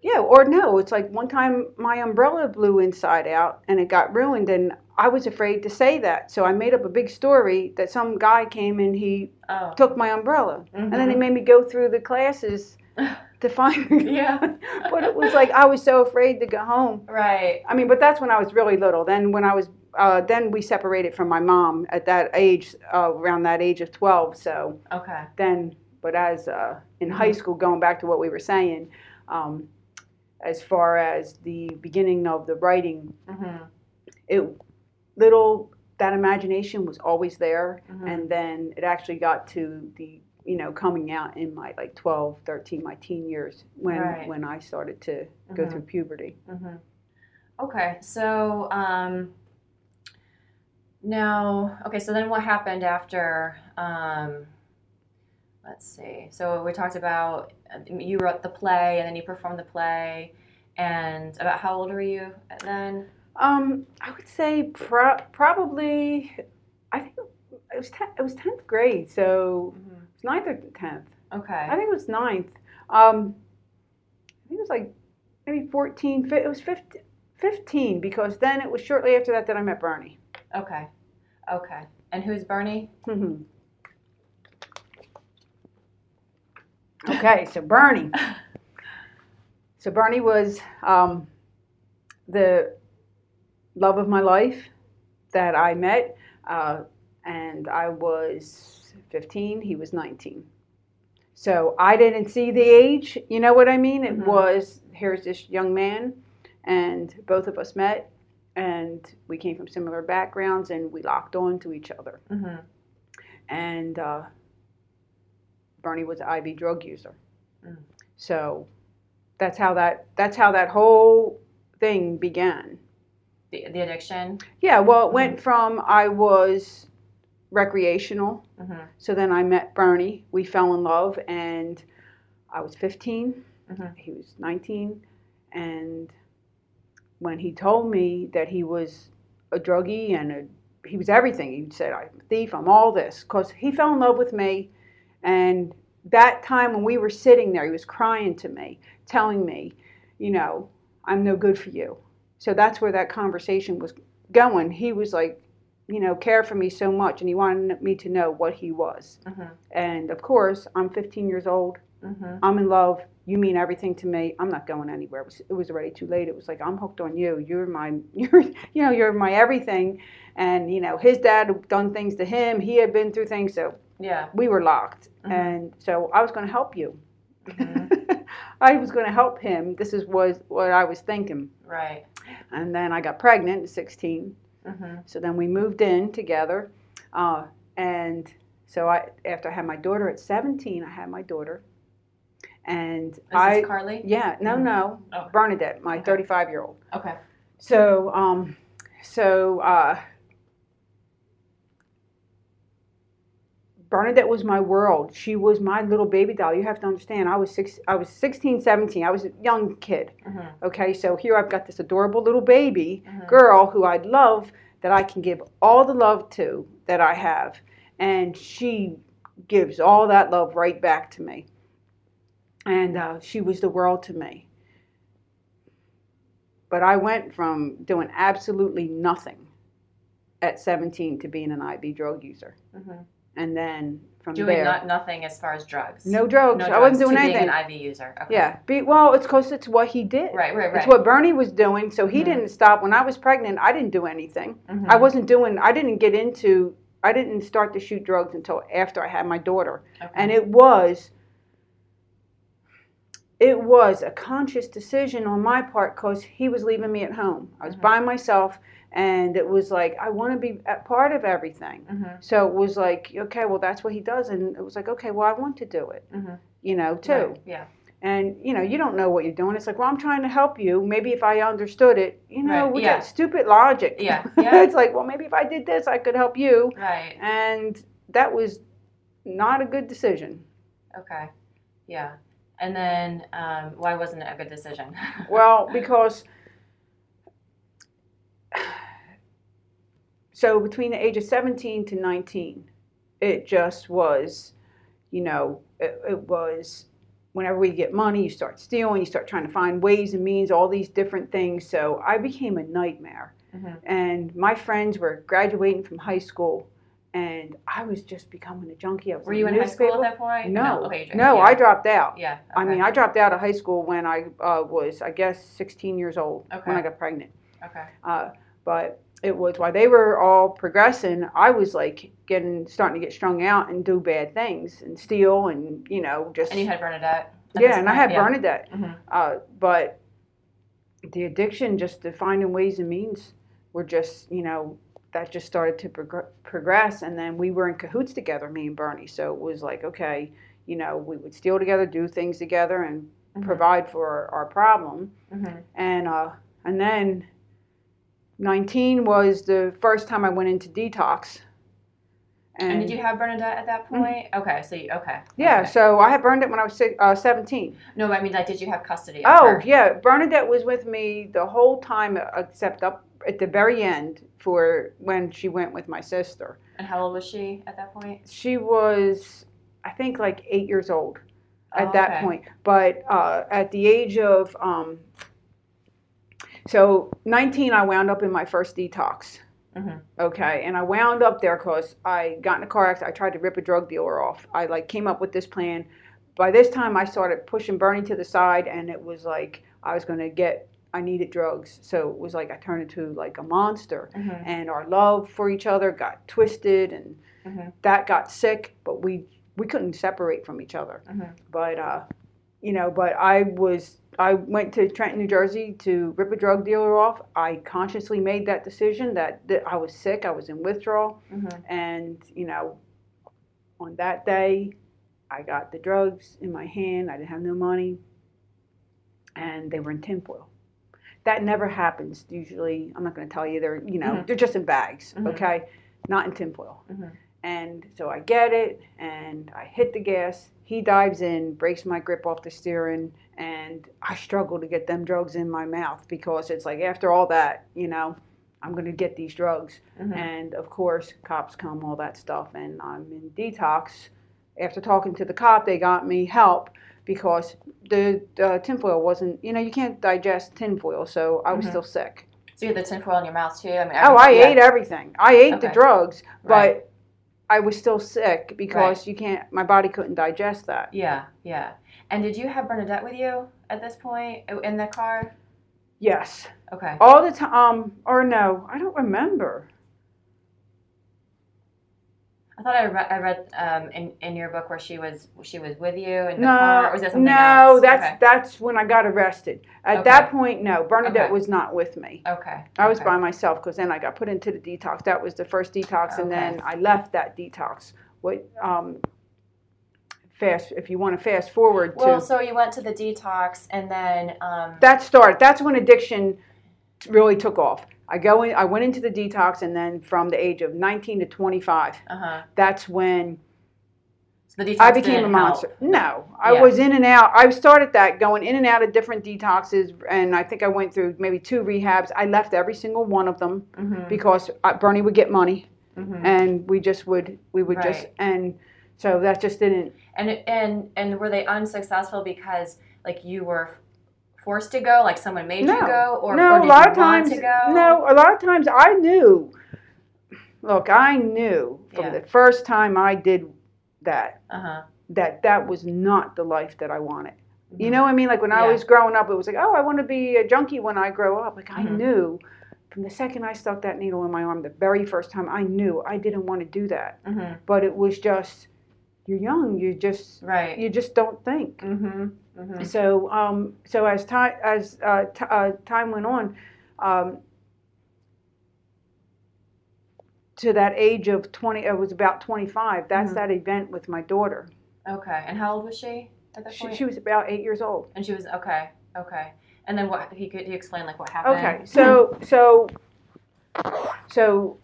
Yeah, or no. It's like one time my umbrella blew inside out and it got ruined, and I was afraid to say that. So I made up a big story that some guy came and he Oh. took my umbrella, and then he Mhm. made me go through the classes to find. Yeah. but it was like I was so afraid to go home. Right. I mean, but that's when I was really little. Then when I was, uh, then we separated from my mom at that age, uh, around that age of twelve. So Okay. then, but as uh, in high school, going back to what we were saying, um, as far as the beginning of the writing, Mm-hmm. it little that imagination was always there, Mhm. and then it actually got to the you know coming out in my like 12 13 my teen years when Right. when i started to go Mhm. through puberty Mm-hmm. Okay, so um, now, okay, so then what happened after? Um, let's see. So we talked about you wrote the play and then you performed the play, and about how old were you then? Um, I would say pro- probably. I think it was it was tenth grade, so it's ninth or tenth. Okay. I think it was ninth. Um, I think it was like maybe 14, fi- It was 15, 15 because then it was shortly after that that I met Bernie. Okay. Okay. And who's Bernie? Mhm. okay, so Bernie. So Bernie was um, the love of my life that I met, uh, and I was 15. He was 19. So I didn't see the age. You know what I mean? It Mhm. was here's this young man, and both of us met, and we came from similar backgrounds, and we locked on to each other Mm-hmm. and uh, Bernie was an IV drug user. Mm. So that's how that that's how that whole thing began. The, the addiction. Yeah, well, it went from I was recreational, Mm-hmm. so then I met Bernie. We fell in love, and I was 15. Mhm. He was 19, and when he told me that he was a druggie and a, he was everything, he said, "I'm a thief. I'm all this," because he fell in love with me, and that time when we were sitting there, he was crying to me, telling me, you know, I'm no good for you. So that's where that conversation was going. He was like, you know, cared for me so much, and he wanted me to know what he was. Mm-hmm. And of course, I'm 15 years old. Mm-hmm. I'm in love. You mean everything to me. I'm not going anywhere. It was, it was already too late. It was like I'm hooked on you. You're my, you're, you know, you're my everything. And you know, his dad had done things to him. He had been through things, so Yeah. we were locked. Mhm. And so I was going to help you. Mhm. I was going to help him. This is was what I was thinking. Right. And then I got pregnant at 16. Mm-hmm. So then we moved in together, uh, and so I after I had my daughter at 17, I had my daughter, and This I Carly. yeah no Mhm. no Oh. Bernadette, my Okay. 35 year old. Okay. So um, so uh, Bernadette was my world. She was my little baby doll. You have to understand. I was six. I was 16, 17. I was a young kid. Mm-hmm. Okay, so here I've got this adorable little baby Mhm. girl who I'd love that I can give all the love to that I have. And she gives all that love right back to me. And uh, she was the world to me. but I went from doing absolutely nothing at 17 to being an IV drug user, Mhm. And then from Doing there, not, nothing as far as drugs. no drugs. No I wasn't doing to anything. Being an IV user. Okay. Yeah. Be, well, it's because it's what he did. Right. Right. Right. It's what Bernie was doing. So he Mhm. didn't stop. When I was pregnant, I didn't do anything. Mhm. I wasn't doing. I didn't get into. I didn't start to shoot drugs until after I had my daughter, Okay. and it was. It was a conscious decision on my part because he was leaving me at home. I was Mhm. by myself, and it was like I want to be a part of everything. Mhm. So it was like, okay, well that's what he does, and it was like, okay, well I want to do it, Mhm. you know, too. Right, Yeah. And you know, you don't know what you're doing. It's like, well, I'm trying to help you. Maybe if I understood it, you know, Right, with yeah. that stupid logic. Yeah, yeah. it's like, well, maybe if I did this, I could help you. Right. And that was not a good decision. Okay. Yeah. And then, um, why wasn't it a good decision? Well, because so between the age of 17 to 19, it just was, you know, it, it was whenever we get money, you start stealing, you start trying to find ways and means, all these different things. So I became a nightmare. Mhm. And my friends were graduating from high school, and I was just becoming a junkie. I was Were you in high school at that point? No, Okay. no, yeah. I dropped out. Yeah. I mean. I dropped out of high school when I uh, was, I guess, 16 years old when I got pregnant. Okay. Uh, but it was while they were all progressing, I was like getting, starting to get strung out and do bad things and steal and you know just And you had Bernadette. yeah, and I had yeah. Bernadette. Mhm. Uh, but the addiction, just to finding ways and means, were just you know that just started to progr- progress, and then we were in cahoots together, me and Bernie. So it was like okay, you know, we would steal together, do things together, and Mhm. provide for our, our problem. Mhm. And uh, and then 19 was the first time I went into detox. And did you have Bernadette at that point? Okay. So you, okay. Mm-hmm. Yeah, Okay. so I had Bernadette when I was six, uh, 17. No, I mean, like, did you have custody? Of Oh, her? yeah. Bernadette was with me the whole time, except up at the very end for when she went with my sister. And how old was she at that point? She was, I think, like eight years old at Oh, that okay. point. But uh, at the age of, um, so 19, I wound up in my first detox. Mhm. Okay, and I wound up there because I got in a car accident. I tried to rip a drug dealer off. I like came up with this plan. By this time, I started pushing Bernie to the side, and it was like I was going to get. I needed drugs, so it was like I turned into like a monster, Mhm. and our love for each other got twisted, and Mhm. that got sick. But we we couldn't separate from each other. Mhm. But uh, you know, but I was I went to Trenton, New Jersey to rip a drug dealer off. I consciously made that decision that, that I was sick, I was in withdrawal, Mhm. and you know, on that day, I got the drugs in my hand. I didn't have no money, and they were in tinfoil. That never happens. Usually, I'm not going to tell you. They're you know Mhm. they're just in bags, Mhm. okay, not in tinfoil. Mhm. And so I get it, and I hit the gas. He dives in, breaks my grip off the steering, and I struggle to get them drugs in my mouth because it's like after all that, you know, I'm going to get these drugs. Mhm. And of course, cops come, all that stuff, and I'm in detox. After talking to the cop, they got me help because the uh, tinfoil wasn't, you know, you can't digest tinfoil, so I was Mhm. still sick. So you had the tinfoil in your mouth too. I mean, Oh, I yeah. ate everything. I ate the drugs, but Right. I was still sick because you can't. My body couldn't digest that. Yeah, yeah. And did you have Bernadette with you at this point uh, in the car? Yes, Okay. all the time. Um, or no, I don't remember. I thought I read, I read um, in, in your book where she was she was with you in the No, car, or was that something no, else? that's okay. that's when I got arrested. At Okay. that point, no, Bernadette Okay. was not with me. okay. I was by myself because then I got put into the detox. That was the first detox, and then I left that detox. What um, fast? If you want to fast forward to Well, so you went to the detox, and then um, that started. That's when addiction really took off. I go in. I went into the detox, and then from the age of 19 to 25, uh huh. that's when So the detox I became a monster. help. No, I Yeah. was in and out. I started that going in and out of different detoxes, and I think I went through maybe two rehabs. I left every single one of them Mhm, because uh, Bernie would get money, mhm. and we just would we would just and so that just didn't. And and and were they unsuccessful because like you were forced to go? Like someone made No. you go, or, no, or a lot you of want times. to go? No, a lot of times I knew. Look, I knew from Yeah. the first time I did that Uh huh. that that was not the life that I wanted. Mm-hmm. You know what I mean? Like when I was growing up, it was like, oh, I want to be a junkie when I grow up. Like I Mhm. knew from the second I stuck that needle in my arm, the very first time, I knew I didn't want to do that. hmm But it was just, you're young, you just, Right. you just don't think. Mm-hmm. Mm-hmm. So, um, so as time as uh, t- uh, time went on, um, to that age of twenty, I was about twenty-five. That's Mhm. that event with my daughter. Okay. And how old was she at that She, point? she was about eight years old. and she was okay. Okay. And then what? He could he explain like what happened? Okay, so so so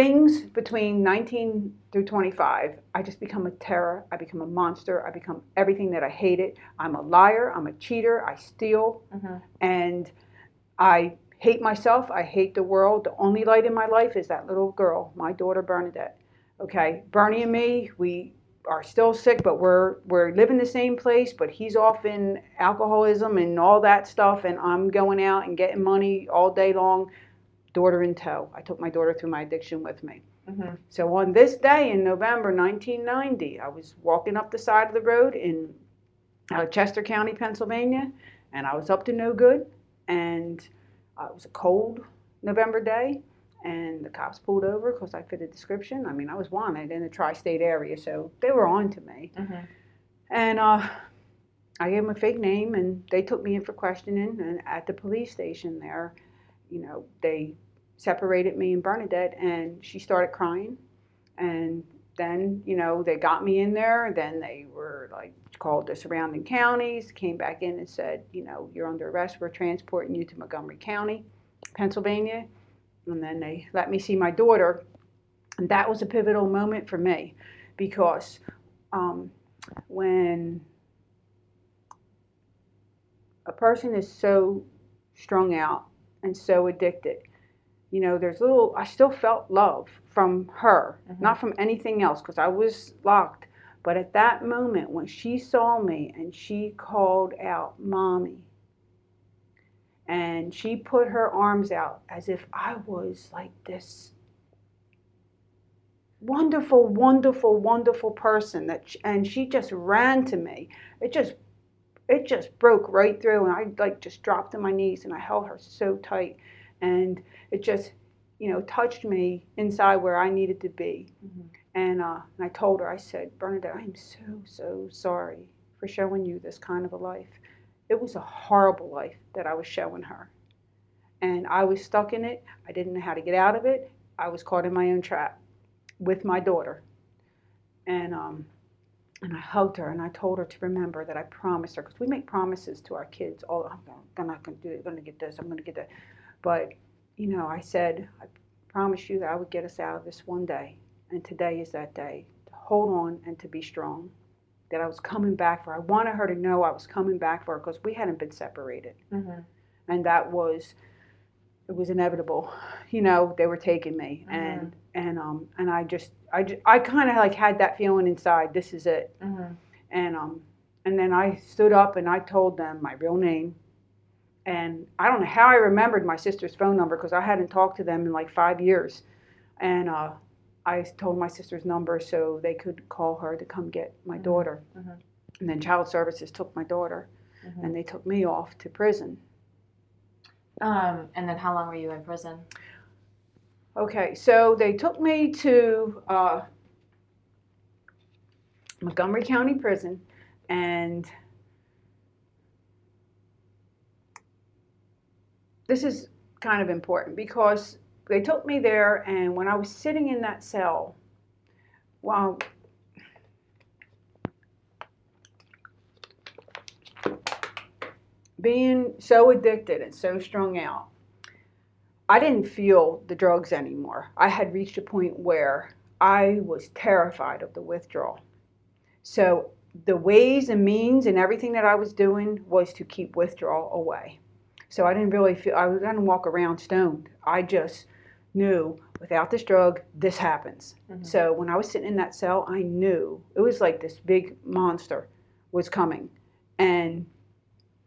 things between 19 through 25, I just become a terror. I become a monster. I become everything that I hated. I'm a liar. I'm a cheater. I steal, hmm and I hate myself. I hate the world. The only light in my life is that little girl, my daughter Bernadette. Okay, Bernie and me, we are still sick, but we're we're living the same place. But he's off in alcoholism and all that stuff, and I'm going out and getting money all day long. Daughter in tow. I took my daughter through my addiction with me. hmm So on this day in November 1990, I was walking up the side of the road in uh, Chester County, Pennsylvania, and I was up to no good. And uh, it was a cold November day, and the cops pulled over because I fit a description. I mean, I was wanted in the tri-state area, so they were on to me. hmm And uh, I gave them a fake name, and they took me in for questioning. And at the police station there, you know, they separated me and Bernadette, and she started crying. And then, you know, they got me in there. Then they were like called the surrounding counties, came back in and said, you know, you're under arrest. We're transporting you to Montgomery County, Pennsylvania. And then they let me see my daughter. And that was a pivotal moment for me because um, when a person is so strung out and so addicted, you know, there's little, I still felt love from her, Mhm. not from anything else because I was locked. But at that moment, when she saw me and she called out, Mommy, and she put her arms out as if I was like this wonderful, wonderful, wonderful person that, sh and she just ran to me. It just, it just broke right through, and I like just dropped to my knees, and I held her so tight, and it just, you know, touched me inside where I needed to be. Mhm. And, uh, and I told her, I said, Bernadette, I am so, so sorry for showing you this kind of a life. It was a horrible life that I was showing her. And I was stuck in it. I didn't know how to get out of it. I was caught in my own trap with my daughter. And, um, and I hugged her and I told her to remember that I promised her, because we make promises to our kids. Oh, I'm, gonna, I'm not going to do it. I'm going to get this. I'm going to get that. But, you know, I said, I promised you that I would get us out of this one day. And today is that day to hold on and to be strong. That I was coming back for. her. I wanted her to know I was coming back for her because we hadn't been separated. hmm And that was, it was inevitable. You know, they were taking me. And, and, um, and I just, I, just, I kind of like had that feeling inside, this is it. hmm And, um, and then I stood up and I told them my real name. And I don't know how I remembered my sister's phone number because I hadn't talked to them in like five years. And uh, I told my sister's number so they could call her to come get my Mhm. daughter. Mhm. And then Child Services took my daughter Mhm. and they took me off to prison. Um, and then how long were you in prison? Okay, so they took me to uh, Montgomery County Prison, and this is kind of important because they took me there, and when I was sitting in that cell, wow. Being so addicted and so strung out, I didn't feel the drugs anymore. I had reached a point where I was terrified of the withdrawal. So the ways and means and everything that I was doing was to keep withdrawal away. So I didn't really feel I was gonna walk around stoned. I just knew without this drug, this happens. Mhm. So when I was sitting in that cell, I knew it was like this big monster was coming. And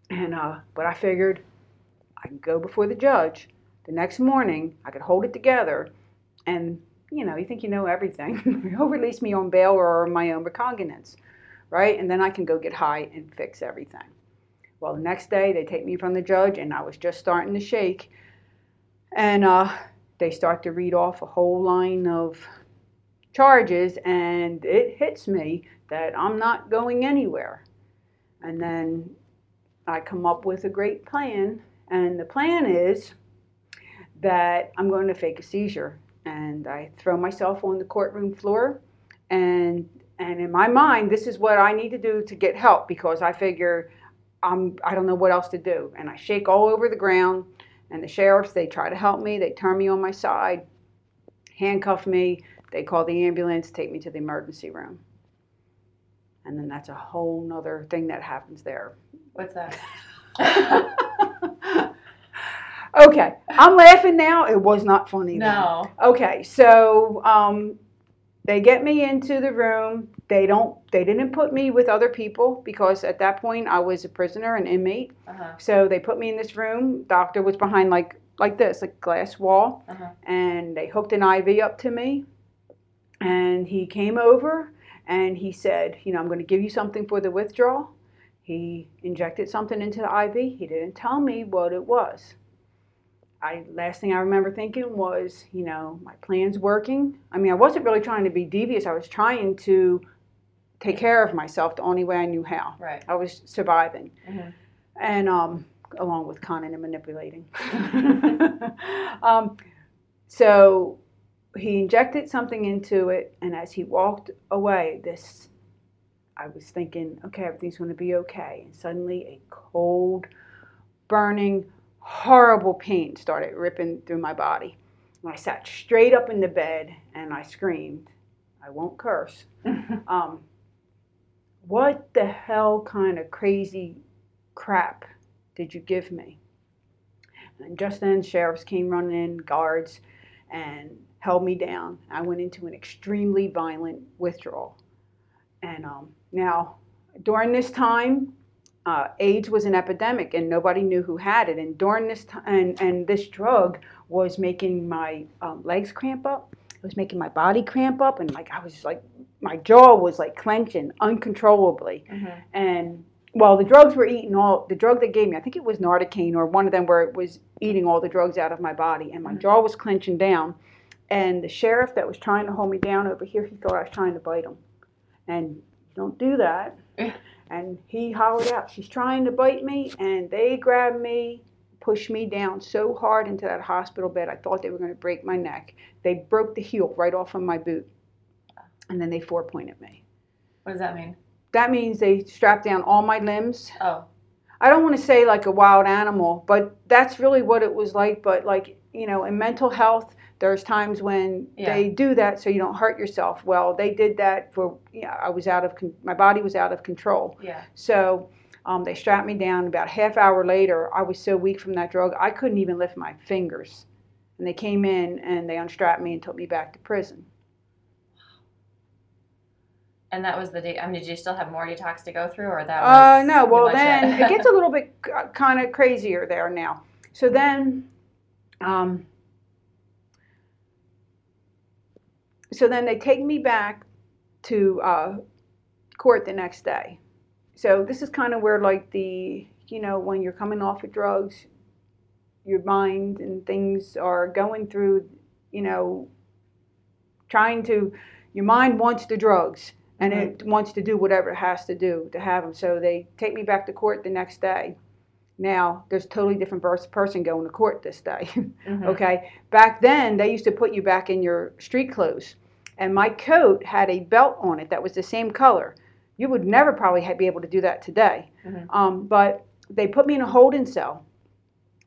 And uh, but I figured I can go before the judge the next morning. I could hold it together, and you know, you think you know everything. He'll release me on bail or my own recognizance, right? And then I can go get high and fix everything. Well, the next day they take me from the judge, and I was just starting to shake, and uh, they start to read off a whole line of charges, and it hits me that I'm not going anywhere. And then I come up with a great plan, and the plan is that I'm going to fake a seizure. And I throw myself on the courtroom floor, and and in my mind, this is what I need to do to get help because I figure I'm I don't know what else to do. And I shake all over the ground, and the sheriffs they try to help me. They turn me on my side, handcuff me. They call the ambulance, take me to the emergency room. And then that's a whole nother thing that happens there. What's that? okay, I'm laughing now. It was not funny. No. Then. Okay, so um, they get me into the room. They don't. They didn't put me with other people because at that point I was a prisoner, an inmate. Uh-huh. So they put me in this room. Doctor was behind like like this, like glass wall, Uh-huh. and they hooked an IV up to me. And he came over and he said, you know, I'm going to give you something for the withdrawal. He injected something into the IV. He didn't tell me what it was. I last thing I remember thinking was, you know, my plan's working. I mean, I wasn't really trying to be devious. I was trying to take care of myself the only way I knew how. Right. I was surviving, Mhm. and um, along with conning and manipulating. um, so he injected something into it, and as he walked away, this I was thinking, okay, everything's going to be okay. And suddenly, a cold, burning, horrible pain started ripping through my body. And I sat straight up in the bed and I screamed. I won't curse. Um, what the hell kind of crazy crap did you give me? And just then, sheriffs came running in, guards, and held me down. I went into an extremely violent withdrawal. And um, now, during this time, uh, AIDS was an epidemic, and nobody knew who had it. And during this time, and, and this drug was making my um, legs cramp up. It was making my body cramp up, and like I was like, my jaw was like clenching uncontrollably. Mhm. And well, the drugs were eating all the drug they gave me. I think it was Nardicaine or one of them where it was eating all the drugs out of my body, and my Mhm. jaw was clenching down. And the sheriff that was trying to hold me down over here, he thought I was trying to bite him, and don't do that. And he hollered out, "She's trying to bite me!" And they grabbed me, pushed me down so hard into that hospital bed, I thought they were going to break my neck. They broke the heel right off of my boot, and then they four pointed me. What does that mean? That means they strapped down all my limbs. Oh. I don't want to say like a wild animal, but that's really what it was like. But like, you know, in mental health, there's times when Yeah. they do that so you don't hurt yourself. Well, they did that for, yeah, I was out of, con- my body was out of control. Yeah. So um, they strapped me down. About half hour later, I was so weak from that drug, I couldn't even lift my fingers. And they came in and they unstrapped me and took me back to prison. And that was the day. I mean, did you still have more detox to go through, or that Uh, was? no, well then it gets a little bit kind of crazier there now. So then, um, so then they take me back to uh, court the next day. So this is kind of where like the you know when you're coming off of drugs, your mind and things are going through, you know, trying to. Your mind wants the drugs and it wants to do whatever it has to do to have them. So they take me back to court the next day. Now there's a totally different person going to court this day. Mhm. okay, back then they used to put you back in your street clothes, and my coat had a belt on it that was the same color. You would never probably be able to do that today. Mhm. Um, but they put me in a holding cell.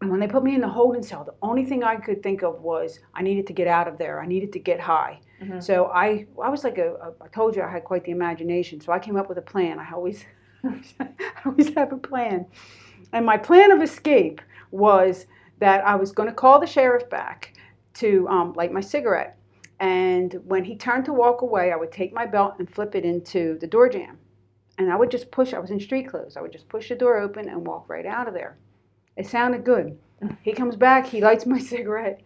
And when they put me in the holding cell, the only thing I could think of was I needed to get out of there. I needed to get high. Mhm. So I, I was like a, a, I told you I had quite the imagination. So I came up with a plan. I always, I always have a plan. And my plan of escape was that I was going to call the sheriff back to um, light my cigarette. And when he turned to walk away, I would take my belt and flip it into the door jamb. And I would just push, I was in street clothes. I would just push the door open and walk right out of there. It sounded good. He comes back, he lights my cigarette.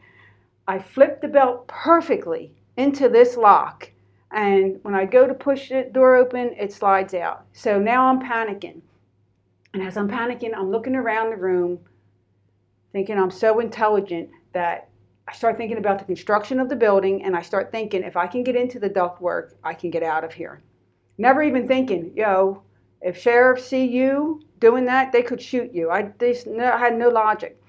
I flip the belt perfectly into this lock. And when I go to push the door open, it slides out. So now I'm panicking. And as I'm panicking, I'm looking around the room, thinking I'm so intelligent that I start thinking about the construction of the building and I start thinking if I can get into the ductwork, I can get out of here. Never even thinking, yo, if sheriffs see you doing that, they could shoot you. I no, I had no logic.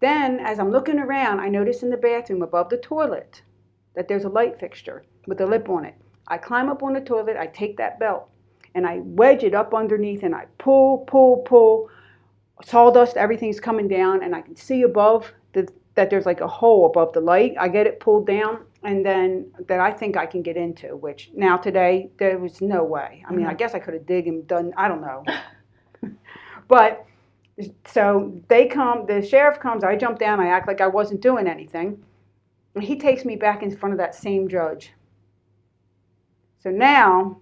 Then, as I'm looking around, I notice in the bathroom above the toilet that there's a light fixture with a lip on it. I climb up on the toilet, I take that belt, and I wedge it up underneath, and I pull, pull, pull. Sawdust, everything's coming down, and I can see above that there's like a hole above the light. I get it pulled down, and then that I think I can get into, which now today there was no way. I mean, I mm-hmm. guess I could have dig and done, I don't know. but so they come, the sheriff comes, I jump down, I act like I wasn't doing anything. And he takes me back in front of that same judge. So now,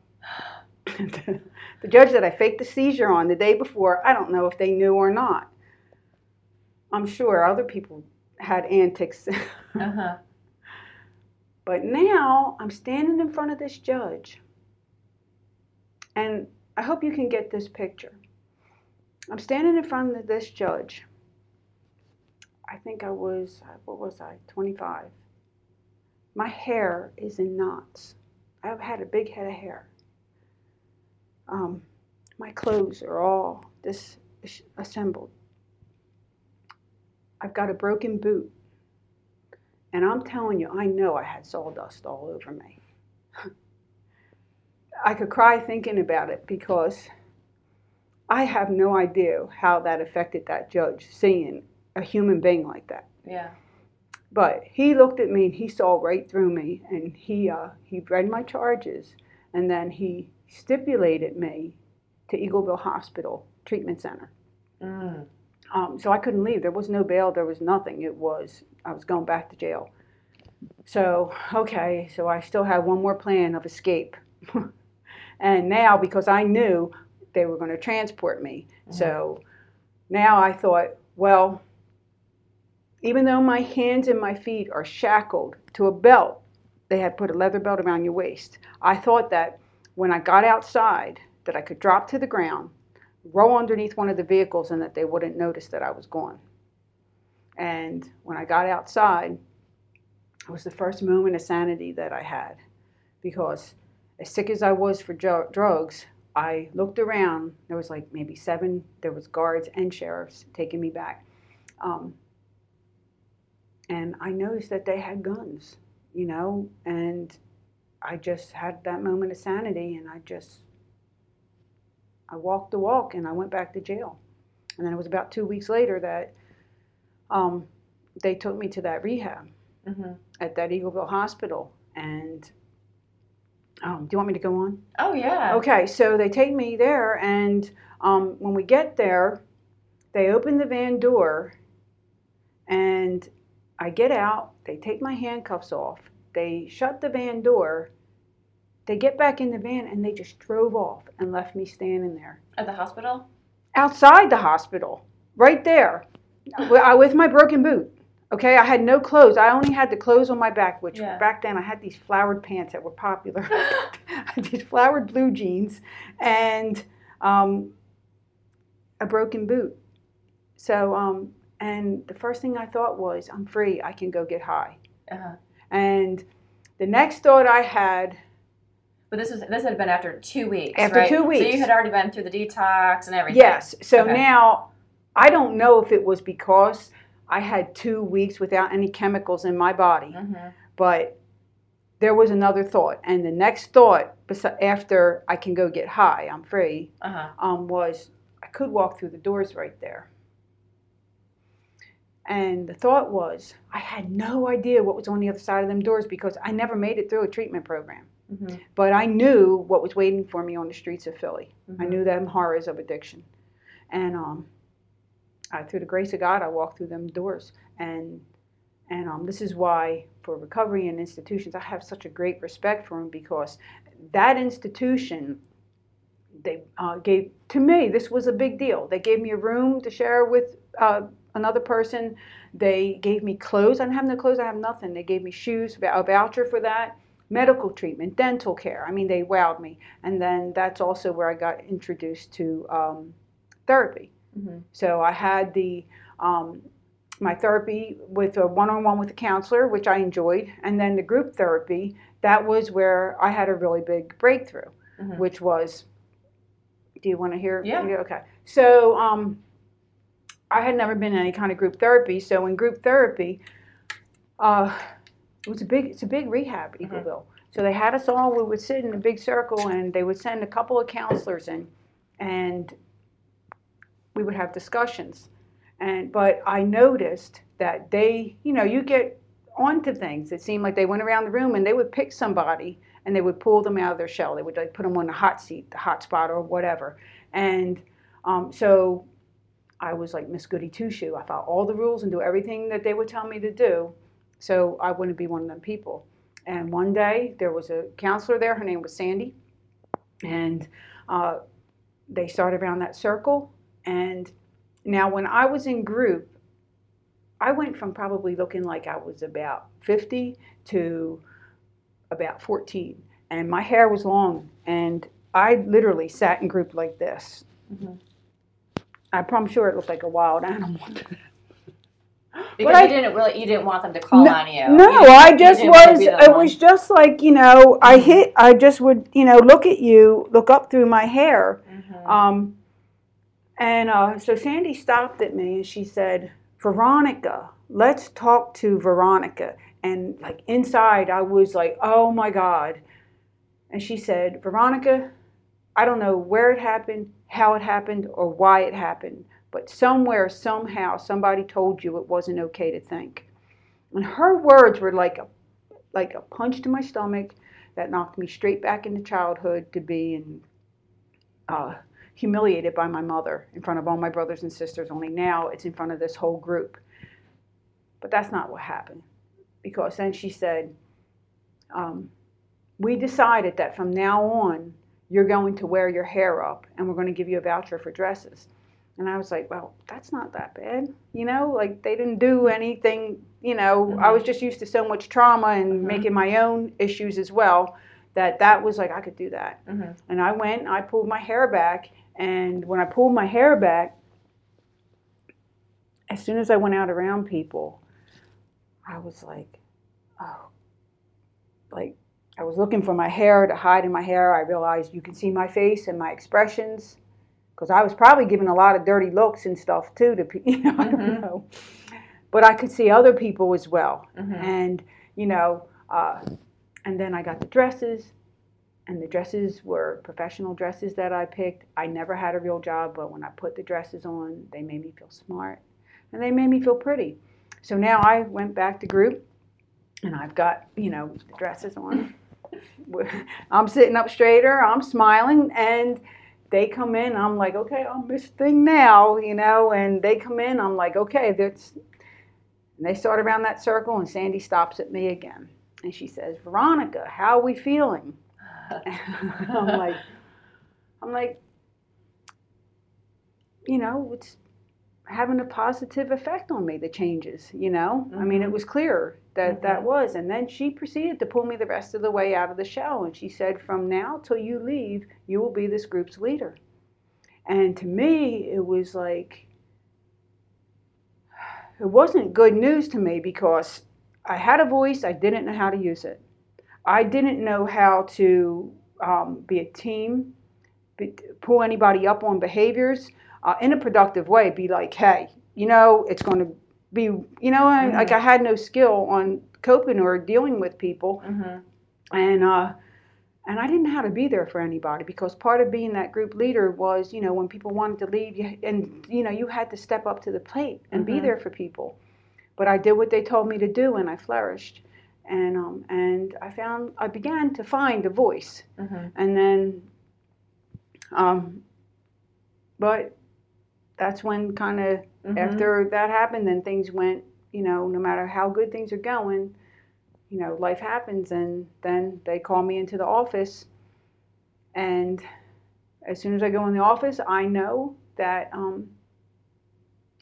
the judge that I faked the seizure on the day before, I don't know if they knew or not. I'm sure other people had antics. Uh-huh. But now I'm standing in front of this judge. And I hope you can get this picture. I'm standing in front of this judge. I think I was, what was I, 25. My hair is in knots. I've had a big head of hair. Um, my clothes are all disassembled. I've got a broken boot. And I'm telling you, I know I had sawdust all over me. I could cry thinking about it because I have no idea how that affected that judge seeing a human being like that. Yeah. But he looked at me and he saw right through me and he uh, he read my charges and then he stipulated me to Eagleville Hospital Treatment Center. Mm. Um, so I couldn't leave. There was no bail. There was nothing. It was I was going back to jail. So okay, so I still had one more plan of escape. and now because I knew they were going to transport me, so now I thought, well, even though my hands and my feet are shackled to a belt, they had put a leather belt around your waist. I thought that when I got outside, that I could drop to the ground, roll underneath one of the vehicles, and that they wouldn't notice that I was gone. And when I got outside, it was the first moment of sanity that I had because as sick as I was for dr- drugs, I looked around. There was like maybe seven. There was guards and sheriffs taking me back, um, and I noticed that they had guns. You know, and I just had that moment of sanity, and I just I walked the walk, and I went back to jail. And then it was about two weeks later that um, they took me to that rehab hmm at that Eagleville Hospital. And um, do you want me to go on? Oh yeah. Okay, so they take me there, and um, when we get there, they open the van door, and I get out. They take my handcuffs off. They shut the van door. They get back in the van, and they just drove off and left me standing there At the hospital. outside the hospital, right there, with my broken boot. Okay, I had no clothes. I only had the clothes on my back, which Yeah. back then I had these flowered pants that were popular. I had these flowered blue jeans and um, a broken boot. So, um, and the first thing I thought was, I'm free. I can go get high. Uh-huh. And the next thought I had, But this was this had been after two weeks. After right? two So weeks. you had already been through the detox and everything. yes. So Okay. now I don't know if it was because I had two weeks without any chemicals in my body. hmm but there was another thought and the next thought after i can go get high i'm free Uh huh. um, was i could walk through the doors right there and the thought was i had no idea what was on the other side of them doors because i never made it through a treatment program hmm but i knew what was waiting for me on the streets of philly i Mhm. knew them horrors of addiction and um, I, through the grace of god i walked through them doors and and um, this is why for recovery and institutions i have such a great respect for them because that institution they uh, gave to me this was a big deal. They gave me a room to share with uh, another person. They gave me clothes. I didn't have no clothes. I have nothing. They gave me shoes, a voucher for that, medical treatment, dental care. I mean, they wowed me. And then that's also where I got introduced to um, therapy. Mm-hmm. So I had the um, my therapy with a one-on-one with a counselor, which I enjoyed, and then the group therapy. That was where I had a really big breakthrough, Mhm. which was. Do you want to hear? Yeah. Okay. So um, I had never been in any kind of group therapy. So in group therapy, uh, it was a big. It's a big rehab, Eagleville. So they had us all. We would sit in a big circle, and they would send a couple of counselors in, and we would have discussions. And but I noticed that they, you know, you get onto things. It seemed like they went around the room and they would pick somebody and they would pull them out of their shell. They would like put them on the hot seat, the hot spot, or whatever. And um, so I was like Miss Goody Two Shoe. I followed all the rules and do everything that they would tell me to do. So I wouldn't be one of them people. And one day there was a counselor there. Her name was Sandy, and uh, they started around that circle. And now, when I was in group, I went from probably looking like I was about 50 to about 14. And my hair was long. And I literally sat in group like this. Mhm. I'm I'm sure it looked like a wild animal. Because I- you didn't really, you didn't want them to call No- on you. No, You I just was. It one. was just like you know. I hit. I just would you know look at you, look up through my hair, Mhm. um, and uh, so Sandy stopped at me and she said, "Veronica, let's talk to Veronica." And like inside, I was like, "Oh my God!" And she said, "Veronica, I don't know where it happened, how it happened, or why it happened, but somewhere, somehow, somebody told you it wasn't okay to think." And her words were like a like a punch to my stomach that knocked me straight back into childhood to be in, uh, humiliated by my mother in front of all my brothers and sisters. Only now it's in front of this whole group. But that's not what happened, because then she said, um, "We decided that from now on you're going to wear your hair up, and we're going to give you a voucher for dresses." And I was like, well, that's not that bad. You know, like they didn't do anything, you know, I Mhm. was just used to so much trauma and Mhm. making my own issues as well that that was like, I could do that. Mhm. And I went, and I pulled my hair back. And when I pulled my hair back, as soon as I went out around people, I was like, oh, like I was looking for my hair to hide in my hair. I realized you can see my face and my expressions because I was probably giving a lot of dirty looks and stuff too to people. You know, I don't Mhm. know. But I could see other people as well. Mhm. And, you know, uh, and then I got the dresses, and the dresses were professional dresses that I picked. I never had a real job, but when I put the dresses on, they made me feel smart and they made me feel pretty. So now I went back to group and I've got, you know, the dresses on. I'm sitting up straighter, I'm smiling, and they come in. I'm like, okay, I'm this thing now, you know, and they come in. I'm like, okay, that's. And they start around that circle, and Sandy stops at me again. And she says, Veronica, how are we feeling? I'm like, I'm like, you know, it's having a positive effect on me, the changes, you know? I mean, it Mhm. was clear that that Mhm. was. And then she proceeded to pull me the rest of the way out of the shell. And she said, from now till you leave, you will be this group's leader. And to me, it was like, it wasn't good news to me because I had a voice, I didn't know how to use it. I didn't know how to um, be a team, be, pull anybody up on behaviors uh, in a productive way. Be like, hey, you know, it's going to be, you know, and, like I had no skill on coping or dealing with people, Mhm. and uh, and I didn't know how to be there for anybody because part of being that group leader was, you know, when people wanted to leave, you, and you know, you had to step up to the plate and be Mhm. there for people. But I did what they told me to do, and I flourished, and um, and I found I began to find a voice, Mhm. and then, um, but that's when kind of Mhm. after that happened, then things went, you know, no matter how good things are going, you know, life happens. And then they call me into the office. And as soon as I go in the office, I know that um,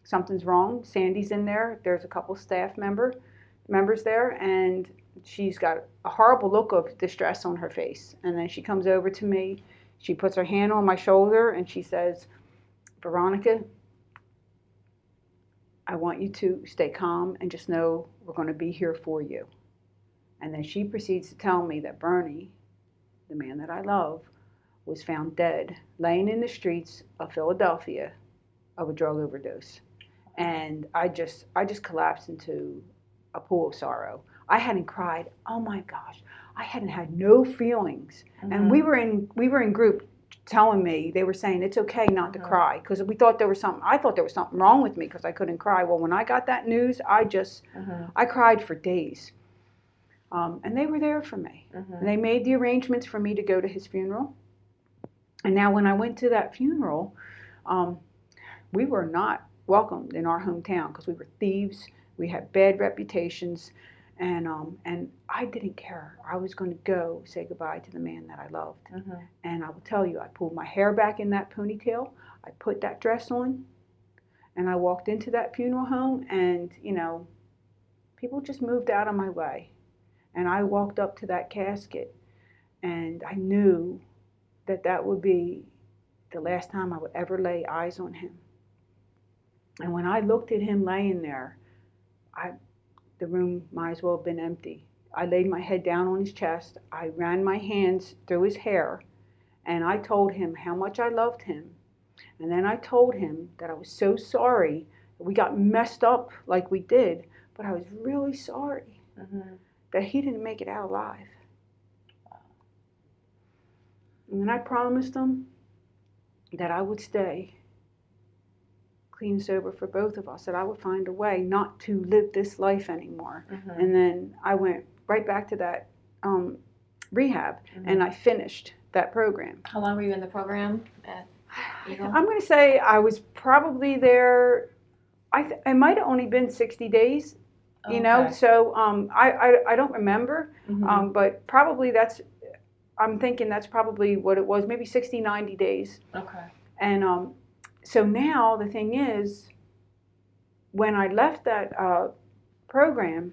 something's wrong. Sandy's in there. There's a couple staff member members there, and she's got a horrible look of distress on her face. And then she comes over to me. She puts her hand on my shoulder and she says, "Veronica, I want you to stay calm and just know we're going to be here for you." And then she proceeds to tell me that Bernie, the man that I love, was found dead, laying in the streets of Philadelphia of a drug overdose. And I just I just collapsed into a pool of sorrow. I hadn't cried. Oh my gosh. I hadn't had no feelings. Mm-hmm. And we were in we were in group telling me they were saying it's okay not to cry because we thought there was something I thought there was something wrong with me because I couldn't cry. Well, when I got that news, I just mm-hmm. I cried for days. Um, and they were there for me. And mm-hmm. they made the arrangements for me to go to his funeral. And now, when I went to that funeral, um, we were not welcomed in our hometown because we were thieves. We had bad reputations, and um, and I didn't care. I was going to go say goodbye to the man that I loved. Mm-hmm. And I will tell you, I pulled my hair back in that ponytail. I put that dress on, and I walked into that funeral home. And you know, people just moved out of my way, and I walked up to that casket, and I knew that that would be the last time I would ever lay eyes on him. And when I looked at him laying there, I, the room might as well have been empty. I laid my head down on his chest. I ran my hands through his hair, and I told him how much I loved him. And then I told him that I was so sorry that we got messed up like we did, but I was really sorry mm-hmm. that he didn't make it out alive. And then I promised him that I would stay clean sober for both of us, that I would find a way not to live this life anymore. Mm-hmm. And then I went right back to that um, rehab mm-hmm. and I finished that program. How long were you in the program at I'm going to say I was probably there, I th- it might have only been 60 days. You okay. know, so um, I, I, I don't remember, mm-hmm. um, but probably that's I'm thinking that's probably what it was, maybe 60, 90 days. Okay. And um, so now the thing is, when I left that uh, program,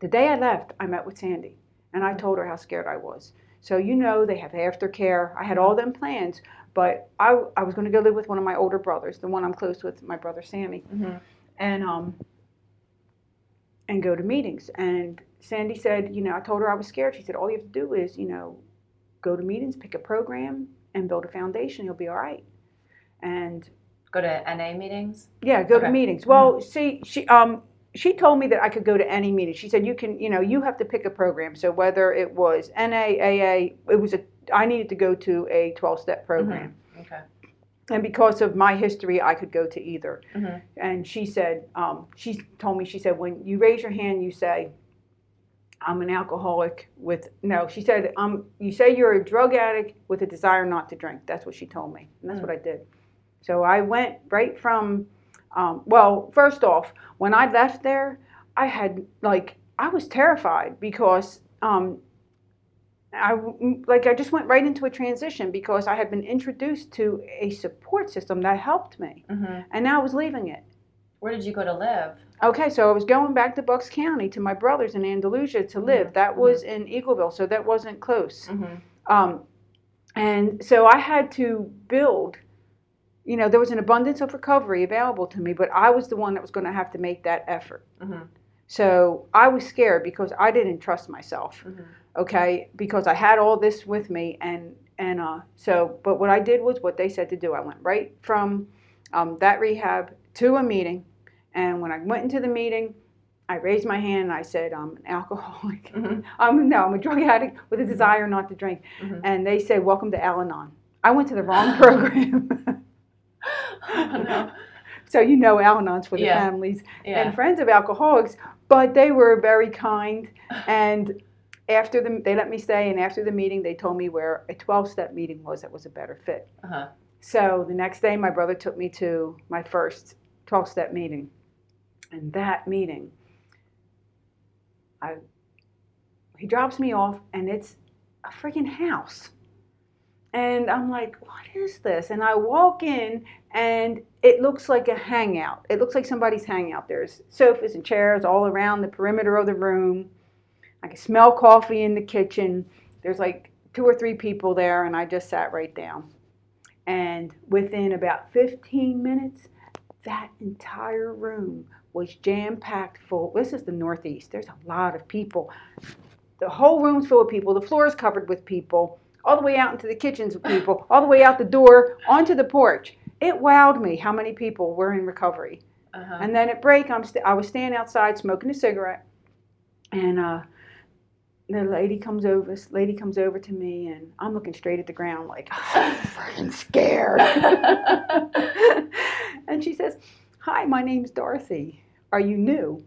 the day I left, I met with Sandy and I told her how scared I was. So, you know, they have aftercare. I had all them plans, but I, I was going to go live with one of my older brothers, the one I'm close with, my brother Sammy, mm-hmm. and, um, and go to meetings. And Sandy said, you know, I told her I was scared. She said, all you have to do is, you know, go to meetings, pick a program, and build a foundation. You'll be all right. And go to NA meetings. Yeah, go okay. to meetings. Well, mm-hmm. see, she um she told me that I could go to any meeting. She said you can, you know, you have to pick a program. So whether it was NA, AA, it was a I needed to go to a 12-step program. Mm-hmm. Okay and because of my history, I could go to either. Mm-hmm. And she said, um, she told me, she said, when you raise your hand, you say, I'm an alcoholic with no. She said, um, you say you're a drug addict with a desire not to drink. That's what she told me, and that's mm. what I did. So I went right from, um, well, first off, when I left there, I had like I was terrified because um, I like I just went right into a transition because I had been introduced to a support system that helped me, mm-hmm. and now I was leaving it. Where did you go to live? Okay, so I was going back to Bucks County to my brothers in Andalusia to live. Mm-hmm. That was mm-hmm. in Eagleville, so that wasn't close. Mm-hmm. Um, and so I had to build. You know, there was an abundance of recovery available to me, but I was the one that was going to have to make that effort. Mm-hmm. So I was scared because I didn't trust myself. Mm-hmm. Okay, because I had all this with me, and and uh, so, but what I did was what they said to do. I went right from um, that rehab to a meeting and when I went into the meeting, I raised my hand and I said, I'm an alcoholic. Mm-hmm. I'm, no, I'm a drug addict with a mm-hmm. desire not to drink. Mm-hmm. And they said, Welcome to Al Anon. I went to the wrong program. no. So, you know, Al Anon's for the yeah. families yeah. and friends of alcoholics, but they were very kind. And after the, they let me stay, and after the meeting, they told me where a 12 step meeting was that was a better fit. Uh-huh. So the next day, my brother took me to my first 12 step meeting. And that meeting, I, he drops me off, and it's a freaking house. And I'm like, what is this? And I walk in, and it looks like a hangout. It looks like somebody's hangout. There's sofas and chairs all around the perimeter of the room. I can smell coffee in the kitchen. There's like two or three people there, and I just sat right down. And within about 15 minutes, that entire room was jam packed full. This is the Northeast. There's a lot of people. The whole room's full of people. The floor is covered with people all the way out into the kitchens of people, all the way out the door, onto the porch. It wowed me how many people were in recovery. Uh-huh. And then at break, I'm st- I was standing outside smoking a cigarette, and uh, the lady comes over. This lady comes over to me, and I'm looking straight at the ground, like I'm freaking scared. and she says, "Hi, my name's Dorothy. Are you new?"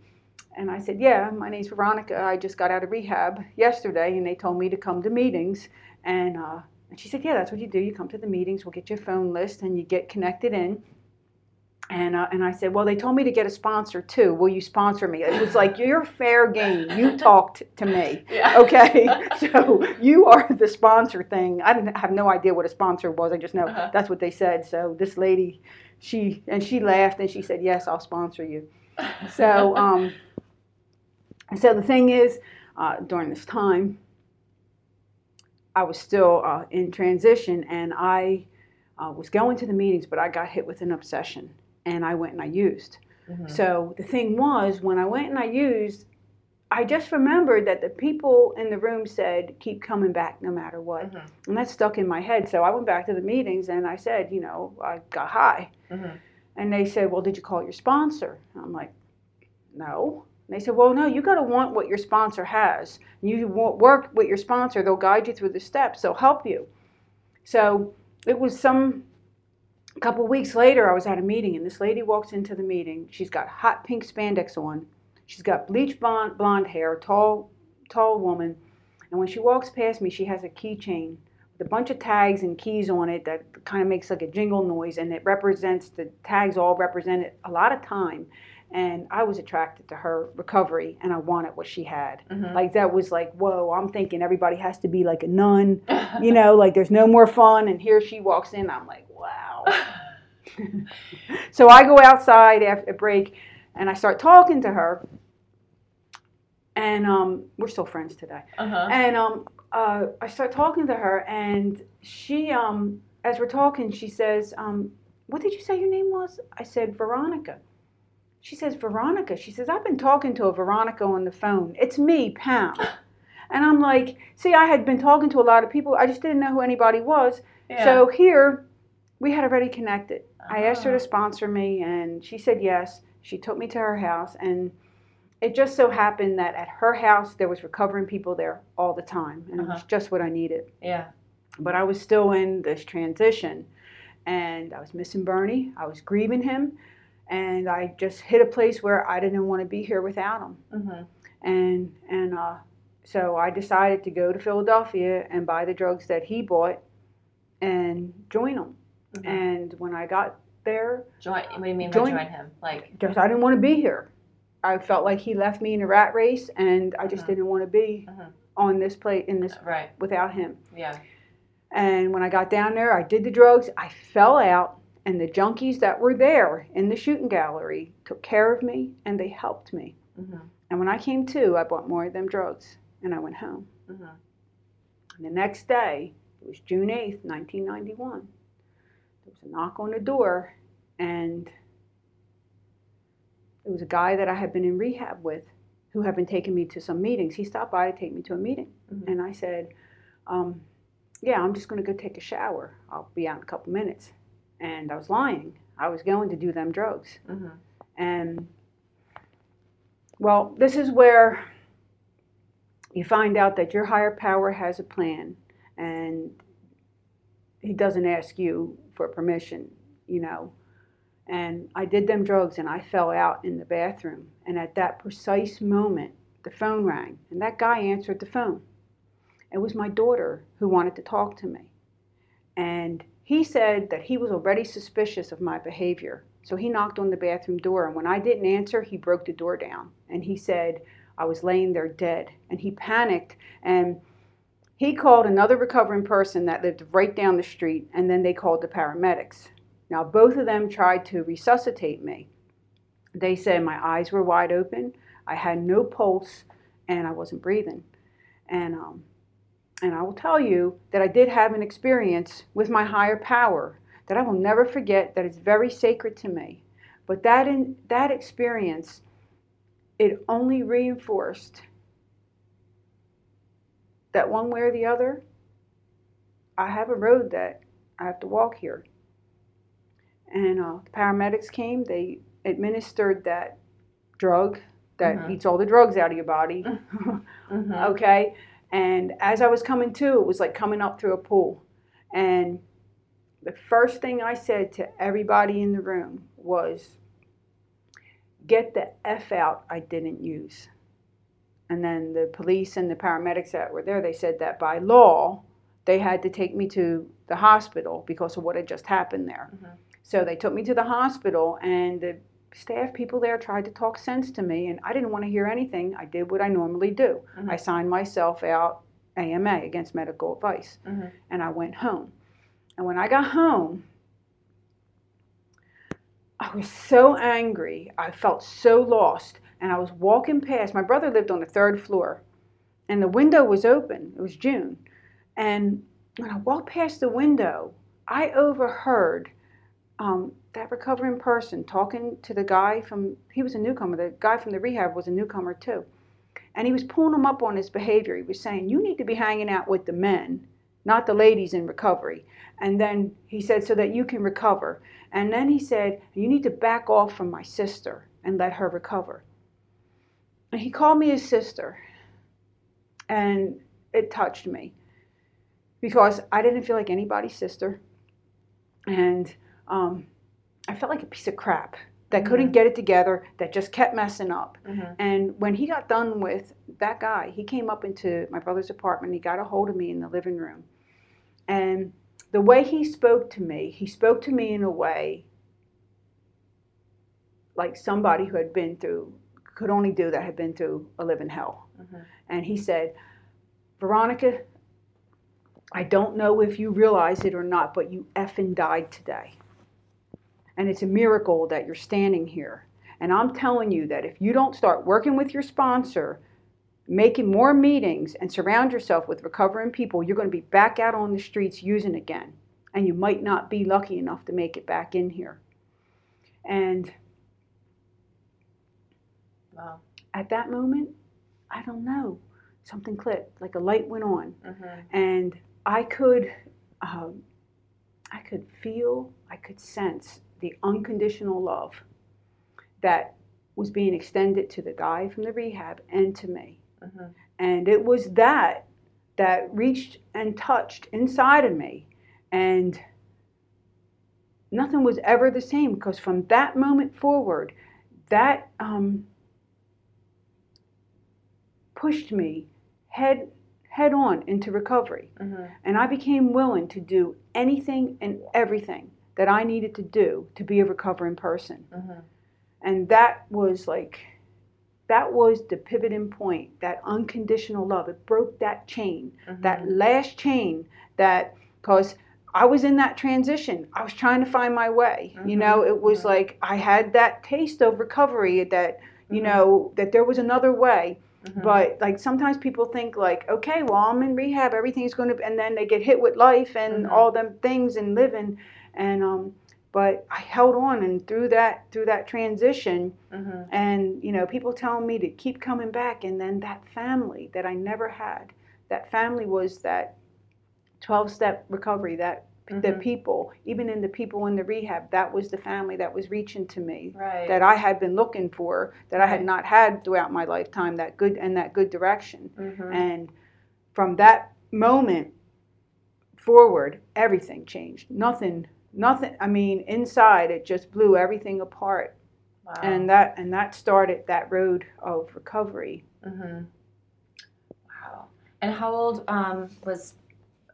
And I said, Yeah, my name's Veronica. I just got out of rehab yesterday, and they told me to come to meetings. And, uh, and she said, Yeah, that's what you do. You come to the meetings, we'll get your phone list, and you get connected in. And, uh, and I said, Well, they told me to get a sponsor too. Will you sponsor me? It was like, You're fair game. You talked to me. Yeah. Okay. so you are the sponsor thing. I didn't have no idea what a sponsor was. I just know Uh-huh. that's what they said. So this lady, she, and she laughed and she said, Yes, I'll sponsor you. So, um, so the thing is, uh, during this time, I was still uh, in transition, and I uh, was going to the meetings, but I got hit with an obsession, and I went and I used. Mhm. So the thing was, when I went and I used, I just remembered that the people in the room said, "Keep coming back, no matter what," Mhm. and that stuck in my head. So I went back to the meetings, and I said, you know, I got high. Mhm. And they said, Well, did you call your sponsor? And I'm like, No. And they said, Well, no, you got to want what your sponsor has. You work with your sponsor, they'll guide you through the steps, they'll help you. So it was some a couple weeks later, I was at a meeting, and this lady walks into the meeting. She's got hot pink spandex on, she's got bleach blonde, blonde hair, tall, tall woman. And when she walks past me, she has a keychain with a bunch of tags and keys on it that kind of makes like a jingle noise and it represents the tags all represented a lot of time and i was attracted to her recovery and i wanted what she had Mhm. like that was like whoa i'm thinking everybody has to be like a nun you know like there's no more fun and here she walks in i'm like wow so i go outside after a break and i start talking to her and um, we're still friends today Uh-huh. and um, uh, I start talking to her, and she, um, as we're talking, she says, um, "What did you say your name was?" I said, "Veronica." She says, "Veronica." She says, "I've been talking to a Veronica on the phone. It's me, Pam." And I'm like, "See, I had been talking to a lot of people. I just didn't know who anybody was. Yeah. So here, we had already connected. I asked her to sponsor me, and she said yes. She took me to her house, and it just so happened that at her house there was recovering people there all the time, and it was Uh-huh. just what I needed. Yeah. But I was still in this transition, and I was missing Bernie. I was grieving him, and I just hit a place where I didn't want to be here without him. Mhm. And and uh, so I decided to go to Philadelphia and buy the drugs that he bought, and join him. Mhm. And when I got there, Join. What do you mean Join- by join him? Like. just I didn't want to be here. I felt like he left me in a rat race, and I just Mhm. didn't want to be Mhm. on this plate in this Right. without him. Yeah. And when I got down there, I did the drugs. I fell out, and the junkies that were there in the shooting gallery took care of me, and they helped me. Mhm. And when I came to, I bought more of them drugs, and I went home. Mhm. And the next day, it was June 8th, 1991. There was a knock on the door, and it was a guy that I had been in rehab with who had been taking me to some meetings. He stopped by to take me to a meeting. Mhm. And I said, um, Yeah, I'm just going to go take a shower. I'll be out in a couple minutes. And I was lying. I was going to do them drugs. Mhm. And well, this is where you find out that your higher power has a plan and he doesn't ask you for permission, you know. And I did them drugs and I fell out in the bathroom. And at that precise moment, the phone rang and that guy answered the phone. It was my daughter who wanted to talk to me. And he said that he was already suspicious of my behavior. So he knocked on the bathroom door, and when I didn't answer, he broke the door down. And he said I was laying there dead. And he panicked and he called another recovering person that lived right down the street, and then they called the paramedics. Now, both of them tried to resuscitate me. They said my eyes were wide open, I had no pulse, and I wasn't breathing. And um, and I will tell you that I did have an experience with my higher power that I will never forget. That is very sacred to me. But that in that experience, it only reinforced that one way or the other, I have a road that I have to walk here. And uh, the paramedics came. They administered that drug that mm-hmm. eats all the drugs out of your body. mm-hmm. Okay. And as I was coming to, it was like coming up through a pool. And the first thing I said to everybody in the room was, get the F out I didn't use. And then the police and the paramedics that were there, they said that by law, they had to take me to the hospital because of what had just happened there. Mm-hmm. So they took me to the hospital, and the staff people there tried to talk sense to me, and I didn't want to hear anything. I did what I normally do. Mm-hmm. I signed myself out AMA against medical advice, mm-hmm. and I went home. And when I got home, I was so angry. I felt so lost. And I was walking past, my brother lived on the third floor, and the window was open. It was June. And when I walked past the window, I overheard um, that recovering person talking to the guy from, he was a newcomer, the guy from the rehab was a newcomer too. And he was pulling him up on his behavior. He was saying, You need to be hanging out with the men, not the ladies in recovery. And then he said, So that you can recover. And then he said, You need to back off from my sister and let her recover. And he called me his sister. And it touched me because I didn't feel like anybody's sister. And um, I felt like a piece of crap that mm-hmm. couldn't get it together, that just kept messing up. Mm-hmm. And when he got done with that guy, he came up into my brother's apartment. He got a hold of me in the living room. And the way he spoke to me, he spoke to me in a way like somebody who had been through, could only do that, had been through a living hell. Mm-hmm. And he said, Veronica, I don't know if you realize it or not, but you effing died today. And it's a miracle that you're standing here. And I'm telling you that if you don't start working with your sponsor, making more meetings and surround yourself with recovering people, you're going to be back out on the streets using again. And you might not be lucky enough to make it back in here. And wow. at that moment, I don't know, something clicked, like a light went on. Mm-hmm. And I could, um, I could feel, I could sense the unconditional love that was being extended to the guy from the rehab and to me. Mm-hmm. And it was that that reached and touched inside of me. And nothing was ever the same because from that moment forward, that um, pushed me head head on into recovery. Mm-hmm. And I became willing to do anything and everything that I needed to do to be a recovering person. Mm-hmm. And that was like that was the pivoting point, that unconditional love. It broke that chain, mm-hmm. that last chain that, because I was in that transition. I was trying to find my way. Mm-hmm. You know, it was mm-hmm. like I had that taste of recovery that, you mm-hmm. know, that there was another way. Mm-hmm. But like sometimes people think like, okay, well I'm in rehab, everything's going to, and then they get hit with life and mm-hmm. all them things and living, and um, but I held on and through that through that transition mm-hmm. and you know people telling me to keep coming back and then that family that I never had that family was that 12 step recovery that mm-hmm. the people even in the people in the rehab that was the family that was reaching to me right. that I had been looking for that right. I had not had throughout my lifetime that good and that good direction mm-hmm. and from that moment forward everything changed nothing nothing i mean inside it just blew everything apart wow. and that and that started that road of recovery mm-hmm. wow and how old um, was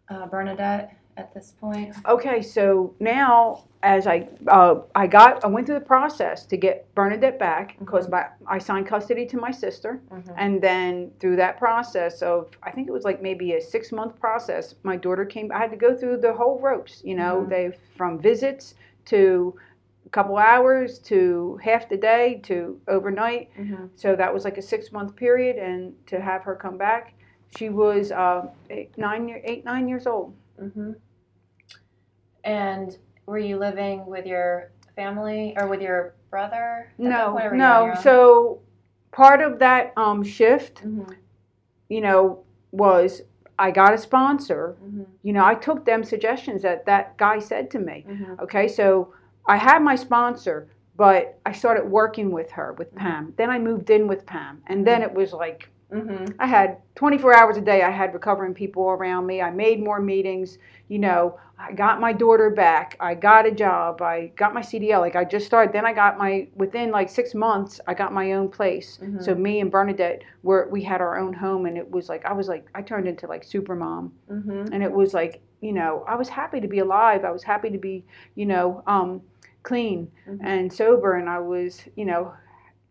uh, bernadette at this point? Okay, so now as I uh, I got I went through the process to get Bernadette back because Mhm. I signed custody to my sister, Mhm. and then through that process of I think it was like maybe a six month process, my daughter came. I had to go through the whole ropes. You know, Mhm. they from visits to a couple hours to half the day to overnight. Mhm. So that was like a six month period, and to have her come back, she was uh, eight, nine year, eight nine years old. And were you living with your family or with your brother? No, point, or were you on no. So part of that um, shift, Mhm. you know, was I got a sponsor. Mhm. You know, I took them suggestions that that guy said to me. Mhm. Okay, so I had my sponsor, but I started working with her with Pam. Then I moved in with Pam, and then it was like Mhm. I had 24 hours a day. I had recovering people around me. I made more meetings. You know, I got my daughter back. I got a job. I got my CDL. Like I just started. Then I got my within like six months. I got my own place. Mhm. So me and Bernadette were we had our own home, and it was like I was like I turned into like super mom, Mhm. and it was like you know I was happy to be alive. I was happy to be you know um, clean Mhm. and sober, and I was you know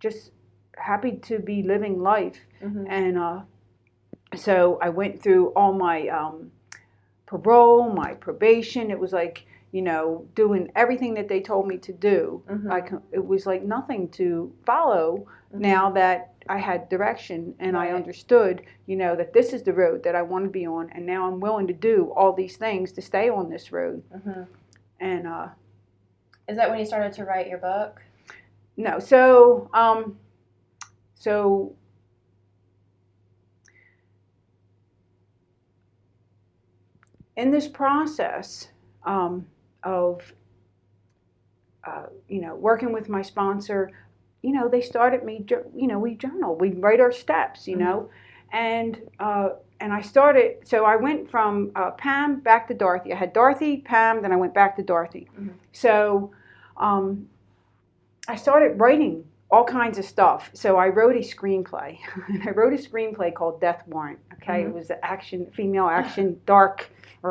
just happy to be living life Mhm. and uh, so I went through all my um, parole, my probation. It was like you know doing everything that they told me to do. Mhm. I it was like nothing to follow Mhm. now that I had direction and I understood, you know, that this is the road that I want to be on, and now I'm willing to do all these things to stay on this road. Mhm. And uh, Is that when you started to write your book? no, so um, so in this process um, of uh, you know working with my sponsor you know they started me you know we journal we write our steps you know? And uh, and i started so i went from uh, pam back to dorothy. I had dorothy pam then i went back to dorothy. Mhm. so um, i started writing all kinds of stuff so i wrote a screenplay i wrote a screenplay called death warrant okay Mhm. it was an action female action dark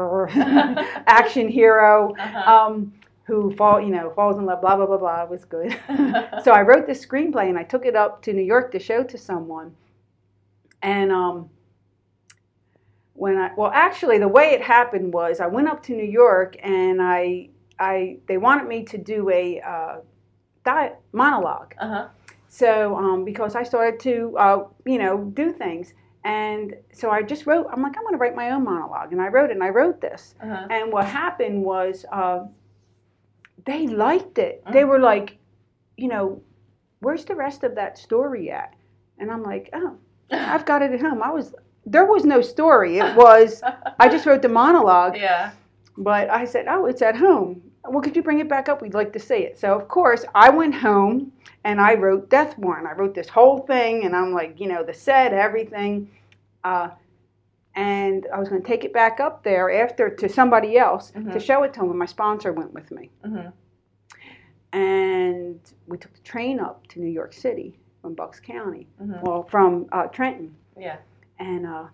action hero Uh-huh. um, who fall, you know, falls in love, blah blah blah blah. It was good. so I wrote this screenplay and I took it up to New York to show to someone. And um, when I, well, actually, the way it happened was I went up to New York and I, I, they wanted me to do a uh, di- monologue. uh-huh. So um, because I started to, uh, you know, do things. And so I just wrote, I'm like, I'm going to write my own monologue. And I wrote it and I wrote this. Uh-huh. And what happened was uh, they liked it. They were like, you know, where's the rest of that story at? And I'm like, oh, I've got it at home. I was there was no story. It was I just wrote the monologue, yeah. but I said, oh, it's at home. Well, could you bring it back up? We'd like to see it. So of course I went home and I wrote Death Warrant. I wrote this whole thing, and I'm like, you know, the set, everything. Uh, and I was going to take it back up there after to somebody else to Mhm. show it to him. And my sponsor went with me, Mhm. and we took the train up to New York City from Bucks County, Mhm. well, from uh, Trenton. Yeah. And uh,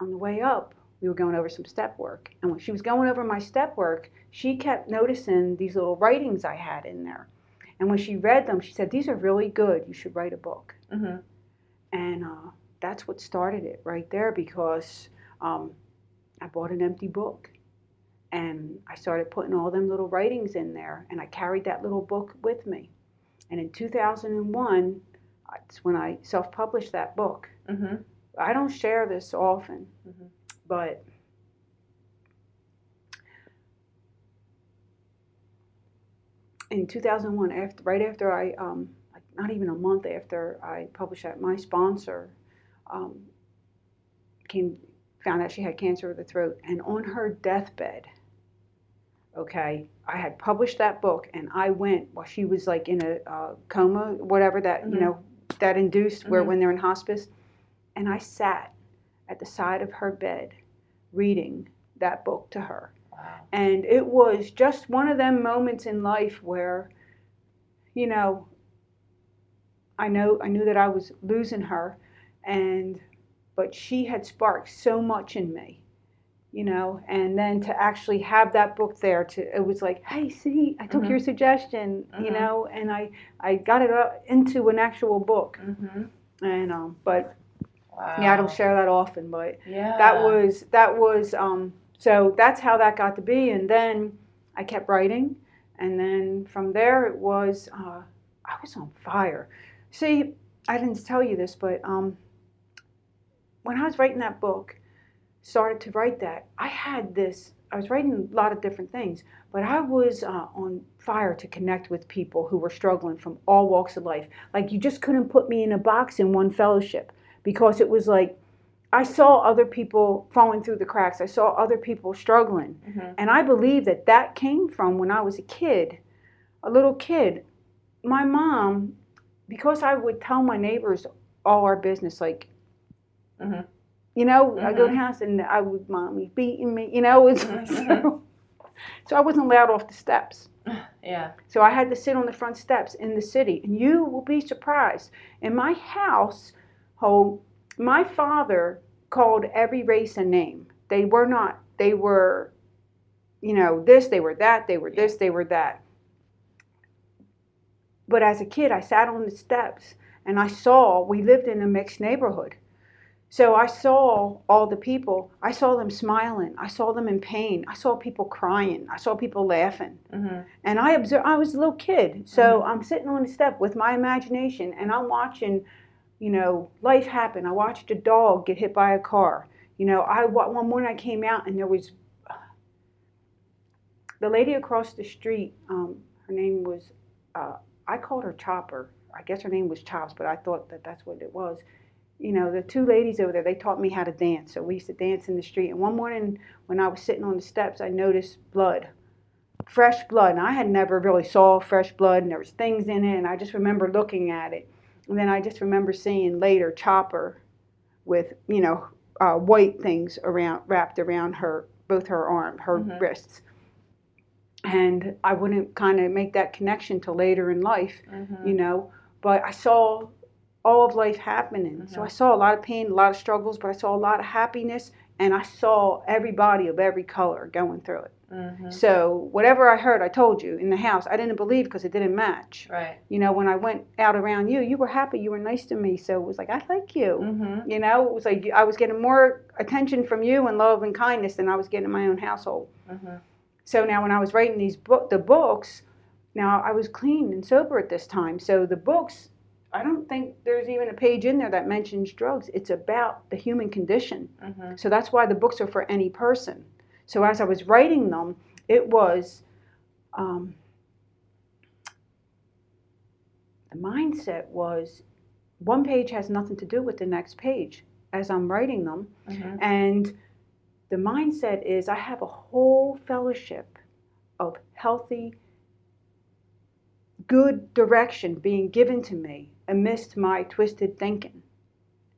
on the way up, we were going over some step work. And when she was going over my step work, she kept noticing these little writings I had in there. And when she read them, she said, These are really good. You should write a book. Mhm. And uh, that's what started it right there because um, I bought an empty book. And I started putting all them little writings in there. And I carried that little book with me. And in 2001, that's when I self published that book. Mhm. I don't share this often, Mhm. But in 2001, after right after I, um, like not even a month after I published that, my sponsor um, came found out she had cancer of the throat, and on her deathbed, okay, I had published that book, and I went while she was like in a uh, coma, whatever that you Mhm. know that induced, where Mhm. when they're in hospice, and I sat at the side of her bed reading that book to her. And it was just one of them moments in life where, you know, I know I knew that I was losing her and but she had sparked so much in me you know, and then to actually have that book there to it was like, hey, see, I took Mhm. your suggestion, you Mhm. know, and I I got it into an actual book, Mm-hmm. and um, but Wow. yeah, I don't share that often, but Yeah. that was that was um, so that's how that got to be, and then I kept writing, and then from there it was uh, I was on fire. See, I didn't tell you this, but um, when I was writing that book, started to write that, I had this. I was writing a lot of different things, but I was uh, on fire to connect with people who were struggling from all walks of life. Like you just couldn't put me in a box in one fellowship because it was like I saw other people falling through the cracks. I saw other people struggling. Mhm. And I believe that that came from when I was a kid, a little kid. My mom, because I would tell my neighbors all our business, like, Mhm. you know, I go to the house and I would, mommy beating me, you know, it's, Mhm. so, so I wasn't allowed off the steps. Yeah. So I had to sit on the front steps in the city. And you will be surprised. In my house, home, my father called every race a name. They were not, they were, you know, this, they were that, they were this, they were that. But as a kid, I sat on the steps and I saw, we lived in a mixed neighborhood. So I saw all the people. I saw them smiling. I saw them in pain. I saw people crying. I saw people laughing. Mm-hmm. And I observed, I was a little kid. So I'm sitting on the step with my imagination and I'm watching, you know, life happened. I watched a dog get hit by a car. You know, I one morning I came out and there was the lady across the street. Um, her name was, uh, I called her Chopper. I guess her name was Chops, but I thought that that's what it was. You know, the two ladies over there, they taught me how to dance. So we used to dance in the street. And one morning when I was sitting on the steps, I noticed blood fresh blood and i had never really saw fresh blood and there was things in it and i just remember looking at it and then i just remember seeing later chopper with you know uh, white things around wrapped around her both her arm her Mhm. wrists and i wouldn't kind of make that connection till later in life Mm-hmm. you know but i saw all of life happening so Mhm. i saw a lot of pain a lot of struggles but i saw a lot of happiness and i saw everybody of every color going through it Mm-hmm. so whatever I heard, I told you in the house. I didn't believe because it didn't match. Right. You know, when I went out around you, you were happy, you were nice to me, so it was like I like you. Mm-hmm. You know, it was like I was getting more attention from you and love and kindness than I was getting in my own household. Mm-hmm. So now when I was writing these book, the books, now I was clean and sober at this time. So the books, I don't think there's even a page in there that mentions drugs. It's about the human condition. Mm-hmm. So that's why the books are for any person. So as I was writing them, it was um, the mindset was one page has nothing to do with the next page as I'm writing them. Mm-hmm. And the mindset is I have a whole fellowship of healthy, good direction being given to me amidst my twisted thinking.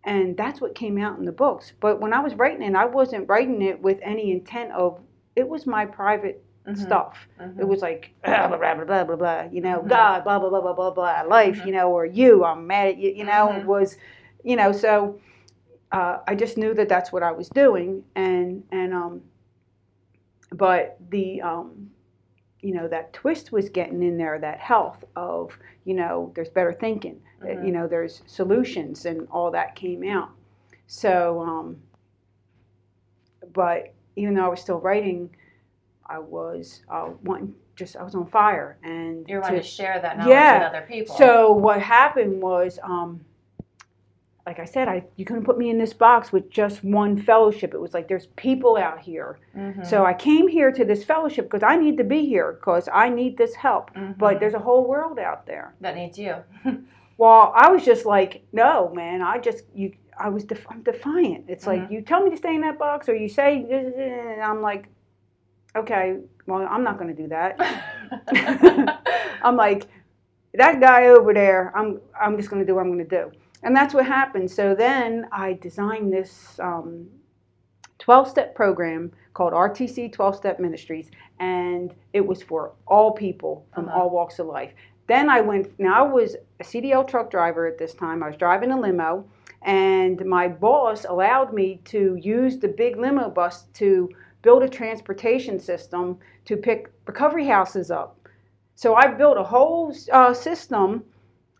And that's what came out in the books. But when I was writing it, I wasn't writing it with any intent of, it was my private Mm-hmm. stuff. Mm-hmm. It was like, blah, blah, blah, blah, blah, blah, you know, Mhm. God, blah, blah, blah, blah, blah, blah, life, Mhm. you know, or you, I'm mad at you, you know, Mhm. it was, you know, so uh, I just knew that that's what I was doing. And, and, um, but the, um, you know, that twist was getting in there, that health of, you know, there's better thinking, that, you Mhm. know, there's solutions and all that came out. So, um, but even though I was still writing, I was uh, wanting just I was on fire and You're to- wanting to share that knowledge Yeah. with other people. so what happened was, um, like I said, I you couldn't put me in this box with just one fellowship. It was like there's people out here. Mhm. So I came here to this fellowship because I need to be here because I need this help. Mhm. But there's a whole world out there. that needs you. Well, I was just like, no, man. I just you. I was def- I'm defiant. It's like Mhm. you tell me to stay in that box, or you say, and I'm like, okay, well, I'm not going to do that. I'm like, that guy over there, I'm, I'm just going to do what I'm going to do. And that's what happened. So then I designed this 12 step program called RTC 12 Step Ministries, and it was for all people from Uh-huh. all walks of life. Then I went, now I was a CDL truck driver at this time. I was driving a limo, And my boss allowed me to use the big limo bus to build a transportation system to pick recovery houses up. So I built a whole uh, system,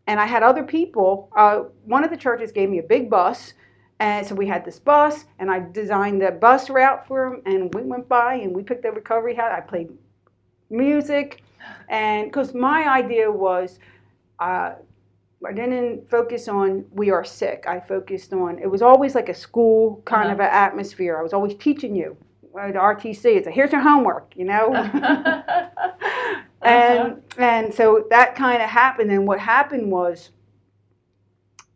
and I had other people. Uh, one of the churches gave me a big bus, and so we had this bus, and I designed the bus route for them, and we went by and we picked the recovery house. I played music, and because my idea was. Uh, I didn't focus on we are sick. I focused on it was always like a school kind Uh-huh. of an atmosphere. I was always teaching you. Uh, The RTC, it's a here's your homework, you know. and and so that kind of happened. And what happened was,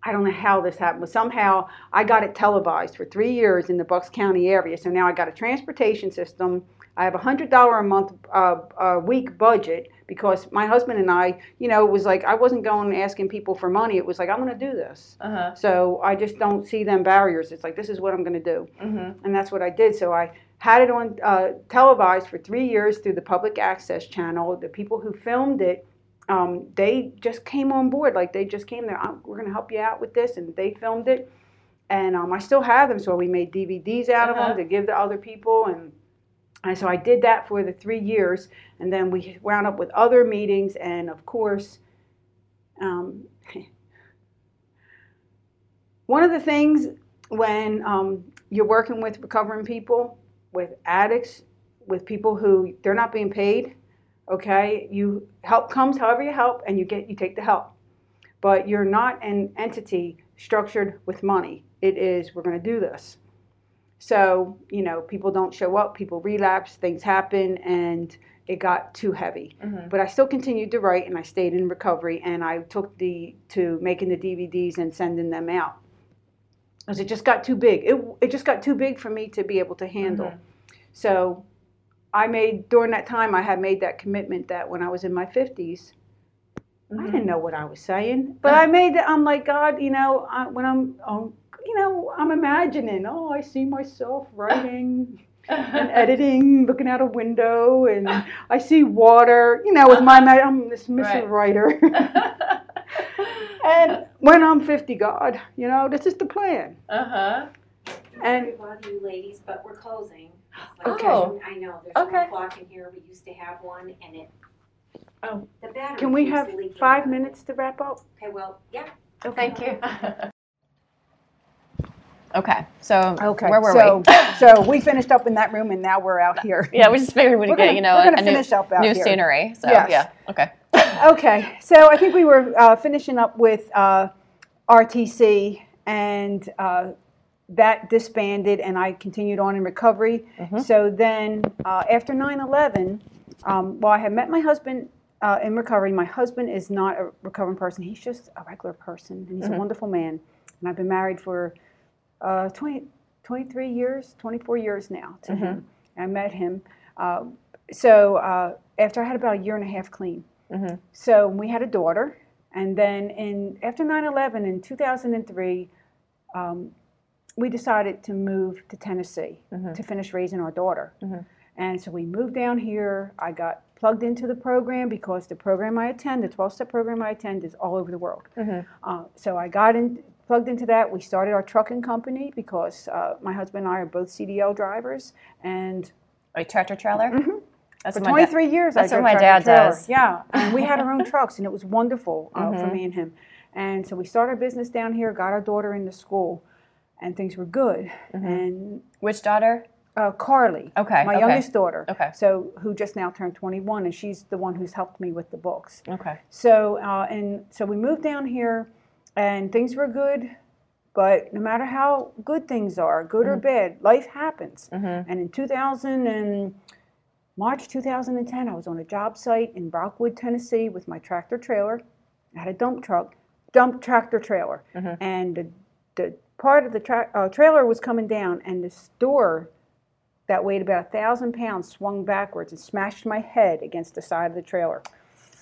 I don't know how this happened, but somehow I got it televised for three years in the Bucks County area. So now I got a transportation system. I have a hundred dollar a month, uh, a week budget because my husband and I, you know, it was like I wasn't going asking people for money. It was like I'm going to do this. uh-huh. So I just don't see them barriers. It's like this is what I'm going to do Mm-hmm. and that's what I did. So I had it on uh, televised for three years through the public access channel. The people who filmed it, um, they just came on board. Like they just came there. "I'm- We're going to help you out with this, and they filmed it. And um, I still have them, so we made DVDs out of Uh-huh. them to give to other people. And and so I did that for the three years, and then we wound up with other meetings, and of course. Um, one of the things when um, you're working with recovering people, with addicts, with people who they're not being paid, okay, you help comes however you help, and you get you take the help, but you're not an entity structured with money. It is we're going to do this. So you know, people don't show up, people relapse, things happen, and it got too heavy. Mm-hmm. But I still continued to write, and I stayed in recovery, and I took the to making the DVDs and sending them out because it just got too big. It it just got too big for me to be able to handle. Mhm. So I made during that time I had made that commitment that when I was in my 50s, I Mm-hmm. didn't know what I was saying, but I made it. I'm like God, you know, I, when I'm, um, you know, I'm imagining. Oh, I see myself writing and editing, looking out a window, and I see water. You know, with my ma- I'm this missive writer. and when I'm 50, God, you know, this is the plan. uh-huh. And Sorry to bother you ladies, but we're closing. It's like- Oh. I know, there's Okay. one clock in here, we used to have one, and it, Oh. the battery can we have five minutes to wrap up? Okay, well, yeah, Okay. Thank you. Okay, so Okay. where were so, we? so we finished up in that room, and now we're out here. Yeah, we just figured we'd We're get gonna- you know a, new, new scenery. So Yes. yeah, okay. Okay, so I think we were uh, finishing up with uh, RTC, and uh, that disbanded, and I continued on in recovery. Mhm. So then, uh, after 9 11, um, well, I had met my husband uh, in recovery. My husband is not a recovering person, he's just a regular person, and he's Mhm. a wonderful man. And I've been married for uh, 20, 23 years, 24 years now to him. I met him. Uh, so uh, after I had about a year and a half clean. Mhm. So we had a daughter, and then in after 9/11 in 2003, um, we decided to move to Tennessee Mhm. to finish raising our daughter. Mhm. And so we moved down here. I got plugged into the program because the program I attend, the 12-step program I attend, is all over the world. Mhm. Uh, so I got in, plugged into that. We started our trucking company because uh, my husband and I are both CDL drivers, and A tractor trailer. Mhm. That's for what my dad- 23 years, that's I what my dad trailer. does. Yeah, and we had our own trucks, and it was wonderful uh, for Mhm. me and him. And so we started a business down here, got our daughter into school, and things were good. Mhm. And Which daughter? uh, Carly, Okay. my okay. youngest daughter, Okay. so who just now turned 21, and she's the one who's helped me with the books. Okay. So uh, and so we moved down here, and things were good. But no matter how good things are, good or bad, life happens. Mhm. And in 2000 and March 2010, I was on a job site in Brockwood, Tennessee, with my tractor trailer. I had a dump truck, dump tractor trailer, Mhm. and the, the part of the tra- uh, trailer was coming down, and the door that weighed about a thousand pounds swung backwards and smashed my head against the side of the trailer.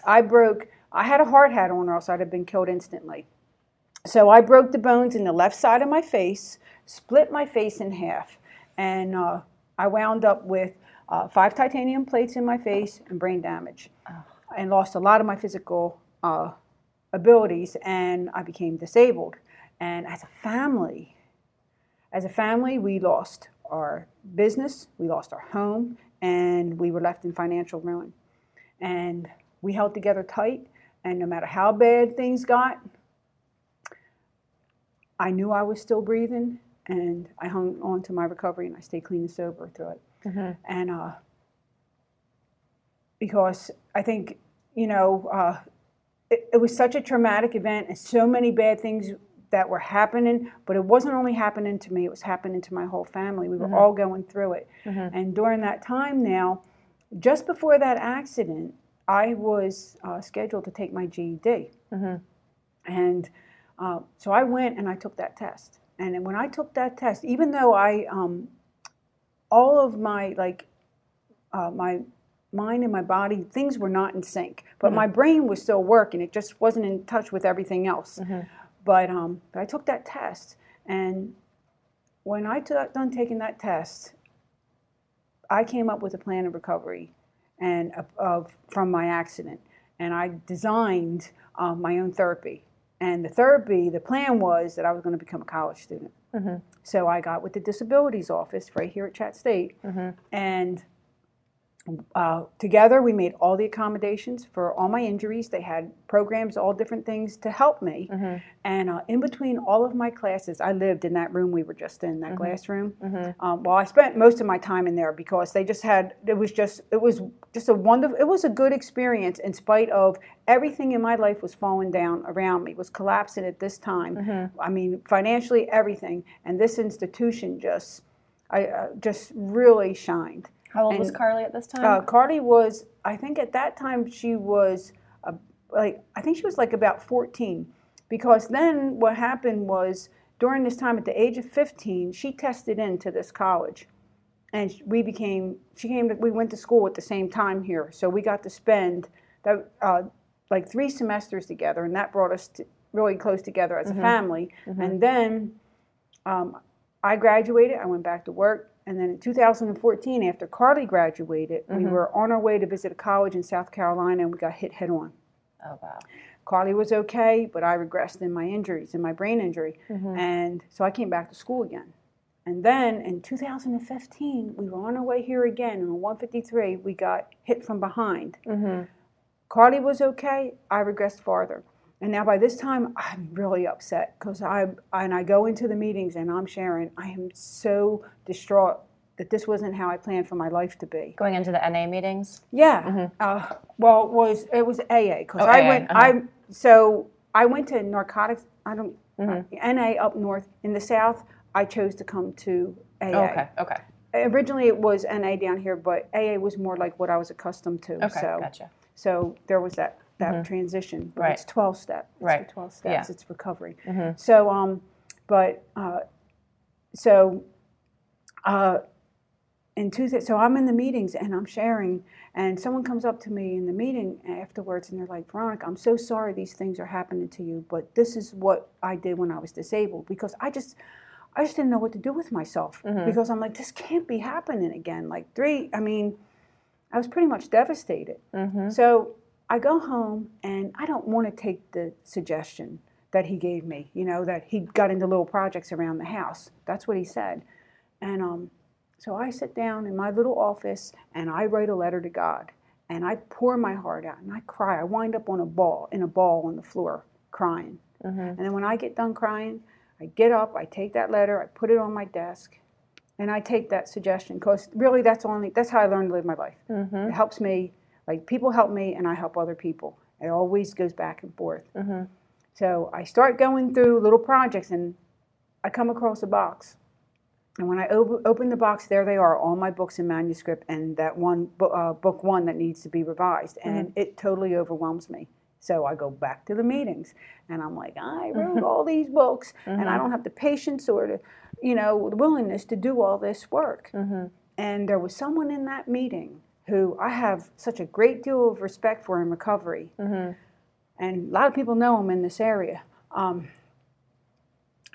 I broke. I had a hard hat on, or else I'd have been killed instantly. So I broke the bones in the left side of my face, split my face in half, and uh, I wound up with uh, five titanium plates in my face and brain damage, and lost a lot of my physical uh, abilities, and I became disabled. And as a family, as a family, we lost our business, we lost our home, and we were left in financial ruin. And we held together tight, and no matter how bad things got, I knew I was still breathing, and I hung on to my recovery, and I stayed clean and sober through it. Mhm. And uh, because I think, you know, uh, it, it was such a traumatic event, and so many bad things that were happening, but it wasn't only happening to me, it was happening to my whole family. We were all going through it. Mhm. And during that time now, just before that accident, I was uh, scheduled to take my GED. Mhm. And uh, so I went and I took that test. And then when I took that test, even though I, um, all of my, like, uh, my mind and my body, things were not in sync, but my brain was still working. It just wasn't in touch with everything else. But, um, but I took that test. And when I got done taking that test, I came up with a plan of recovery and of, of from my accident, and I designed um, my own therapy. And the therapy, the plan was that I was going to become a college student. Mhm. So I got with the disabilities office right here at Chatt State, Mhm. and uh, together we made all the accommodations for all my injuries. They had programs, all different things to help me. Mhm. And uh, in between all of my classes, I lived in that room we were just in, that glass room. Um, well, I spent most of my time in there because they just had. It was just. It was just a wonderful. It was a good experience in spite of everything in my life was falling down around me, was collapsing at this time. I mean, financially, everything, and this institution just, I uh, just really shined. How old was Carly at this time? Uh, Carly was, I think at that time she was, uh, like, I think she was like about 14. Because then what happened was during this time, at the age of 15, she tested into this college. And we became, she came, to, we went to school at the same time here. So we got to spend that, uh, like three semesters together, and that brought us to, really close together as a family. And then um, I graduated, I went back to work, and then in 2014, after Carly graduated, we were on our way to visit a college in South Carolina, and we got hit head on. oh wow. Carly was okay, but I regressed in my injuries, in my brain injury, and so I came back to school again. And then in 2015, we were on our way here again, and on 153, we got hit from behind. Mm-hmm. Carly was okay. I regressed farther. And now by this time, I'm really upset because I and I go into the meetings and I'm sharing. I am so distraught that this wasn't how I planned for my life to be. Going into the NA meetings. Yeah. Uh, well, it was it was AA because Oh, I AA, went. uh-huh. I so I went to narcotics. I don't Mm-hmm. NA up north in the south. I chose to come to AA. Oh, okay. Okay. Originally, it was NA down here, but AA was more like what I was accustomed to. Okay. so Gotcha. so there was that that transition. But Right. It's twelve step. It's the Right. Twelve Yeah. Mm-hmm. steps. It's recovery. So um, but uh, so uh, in Tuesday, so I'm in the meetings and I'm sharing, and someone comes up to me in the meeting afterwards, and they're like, Veronica, I'm so sorry these things are happening to you, but this is what I did when I was disabled because I just. I just didn't know what to do with myself because I'm like, this can't be happening again. Like three, I mean, I was pretty much devastated. Mm-hmm. So I go home and I don't want to take the suggestion that he gave me, you know, that he got into little projects around the house. That's what he said. And um, so I sit down in my little office and I write a letter to God and I pour my heart out and I cry. I wind up on a ball, in a ball on the floor, crying. And then when I get done crying, I get up, I take that letter, I put it on my desk, and I take that suggestion because really that's only that's how I learned to live my life. It helps me, like people help me, and I help other people. It always goes back and forth. Mm-hmm. So I start going through little projects, and I come across a box. And when I op- open the box, there they are, all my books in manuscript, and that one bo- uh, book one that needs to be revised, and mm-hmm. it totally overwhelms me. So I go back to the meetings, and I'm like, I wrote all these books, and I mm-hmm. don't have the patience or the, you know, the willingness to do all this work. And there was someone in that meeting who I have such a great deal of respect for in recovery, and a lot of people know him in this area. Um,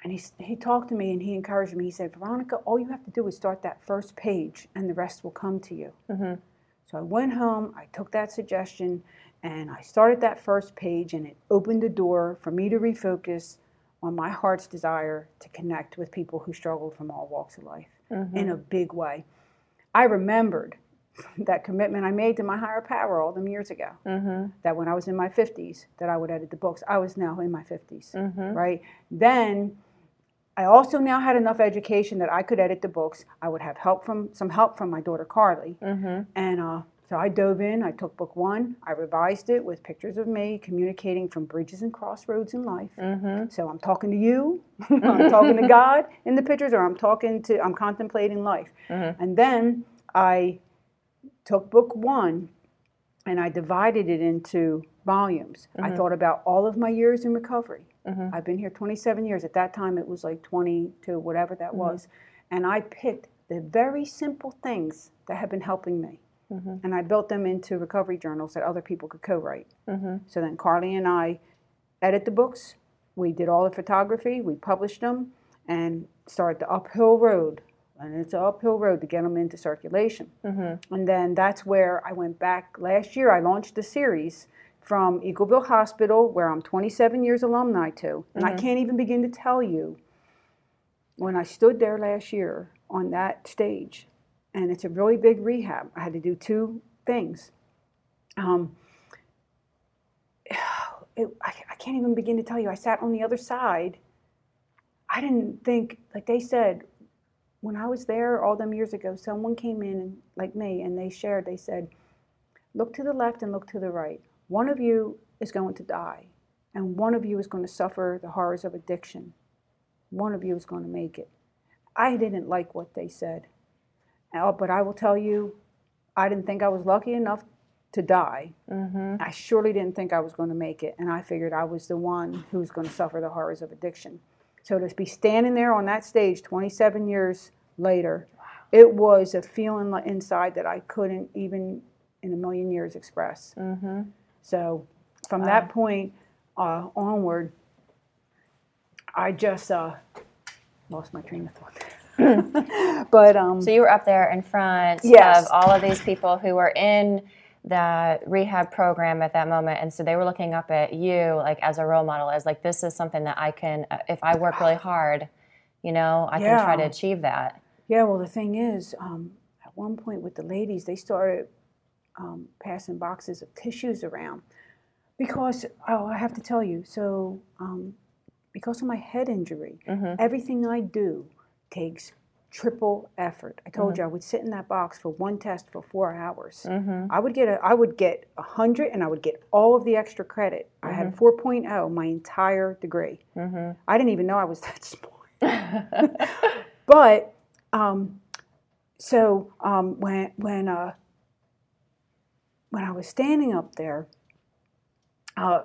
and he, he talked to me and he encouraged me. He said, Veronica, all you have to do is start that first page and the rest will come to you. So I went home, I took that suggestion, and I started that first page, and it opened the door for me to refocus on my heart's desire to connect with people who struggled from all walks of life Mm-hmm. in a big way. I remembered that commitment I made to my higher power all them years ago. Mm-hmm. That when I was in my 50s, that I would edit the books. I was now in my 50s, Mm-hmm. right? Then I also now had enough education that I could edit the books. I would have help from some help from my daughter Carly, Mm-hmm. and uh, so I dove in. I took book one. I revised it with pictures of me communicating from bridges and crossroads in life. Mm-hmm. So I'm talking to you, I'm talking to God in the pictures, or I'm talking to, I'm contemplating life. Mhm. And then I took book one and I divided it into volumes. I thought about all of my years in recovery. Mhm. I've been here 27 years. At that time, it was like 22, whatever that was. And I picked the very simple things that have been helping me. Mhm. And I built them into recovery journals that other people could co write. Mm-hmm. So then Carly and I edit the books. We did all the photography. We published them and started the uphill road. And it's an uphill road to get them into circulation. Mm-hmm. And then that's where I went back last year. I launched the series from Eagleville Hospital, where I'm 27 years alumni to. And I can't even begin to tell you when I stood there last year on that stage, and it's a really big rehab. I had to do two things. Um, it, I, I can't even begin to tell you. I sat on the other side. I didn't think, like they said, when I was there all them years ago, someone came in like me, and they shared. They said, "Look to the left and look to the right. One of you is going to die, and one of you is going to suffer the horrors of addiction. One of you is going to make it." I didn't like what they said, Uh, but I will tell you, I didn't think I was lucky enough to die. Mm-hmm. I surely didn't think I was going to make it, and I figured I was the one who was going to suffer the horrors of addiction. So to be standing there on that stage 27 years later, it was a feeling inside that I couldn't even in a million years express. Mm-hmm. So from Wow. that point uh, onward, I just uh, lost my train of thought. but um, So you were up there in front Yes. of all of these people who were in that rehab program at that moment, and so they were looking up at you like as a role model, as like this is something that I can, uh, if I work really hard, you know, I can try to achieve that. Yeah, well, the thing is, um, at one point with the ladies, they started um, passing boxes of tissues around because, oh, I have to tell you, so um, because of my head injury, Mhm. everything I do takes triple effort. I told you I would sit in that box for one test for four hours. Mm-hmm. I would get a, I would get a hundred, and I would get all of the extra credit. I had a 4.0 my entire degree. Mm-hmm. I didn't even know I was that smart. but um, so um, when when uh, when I was standing up there uh,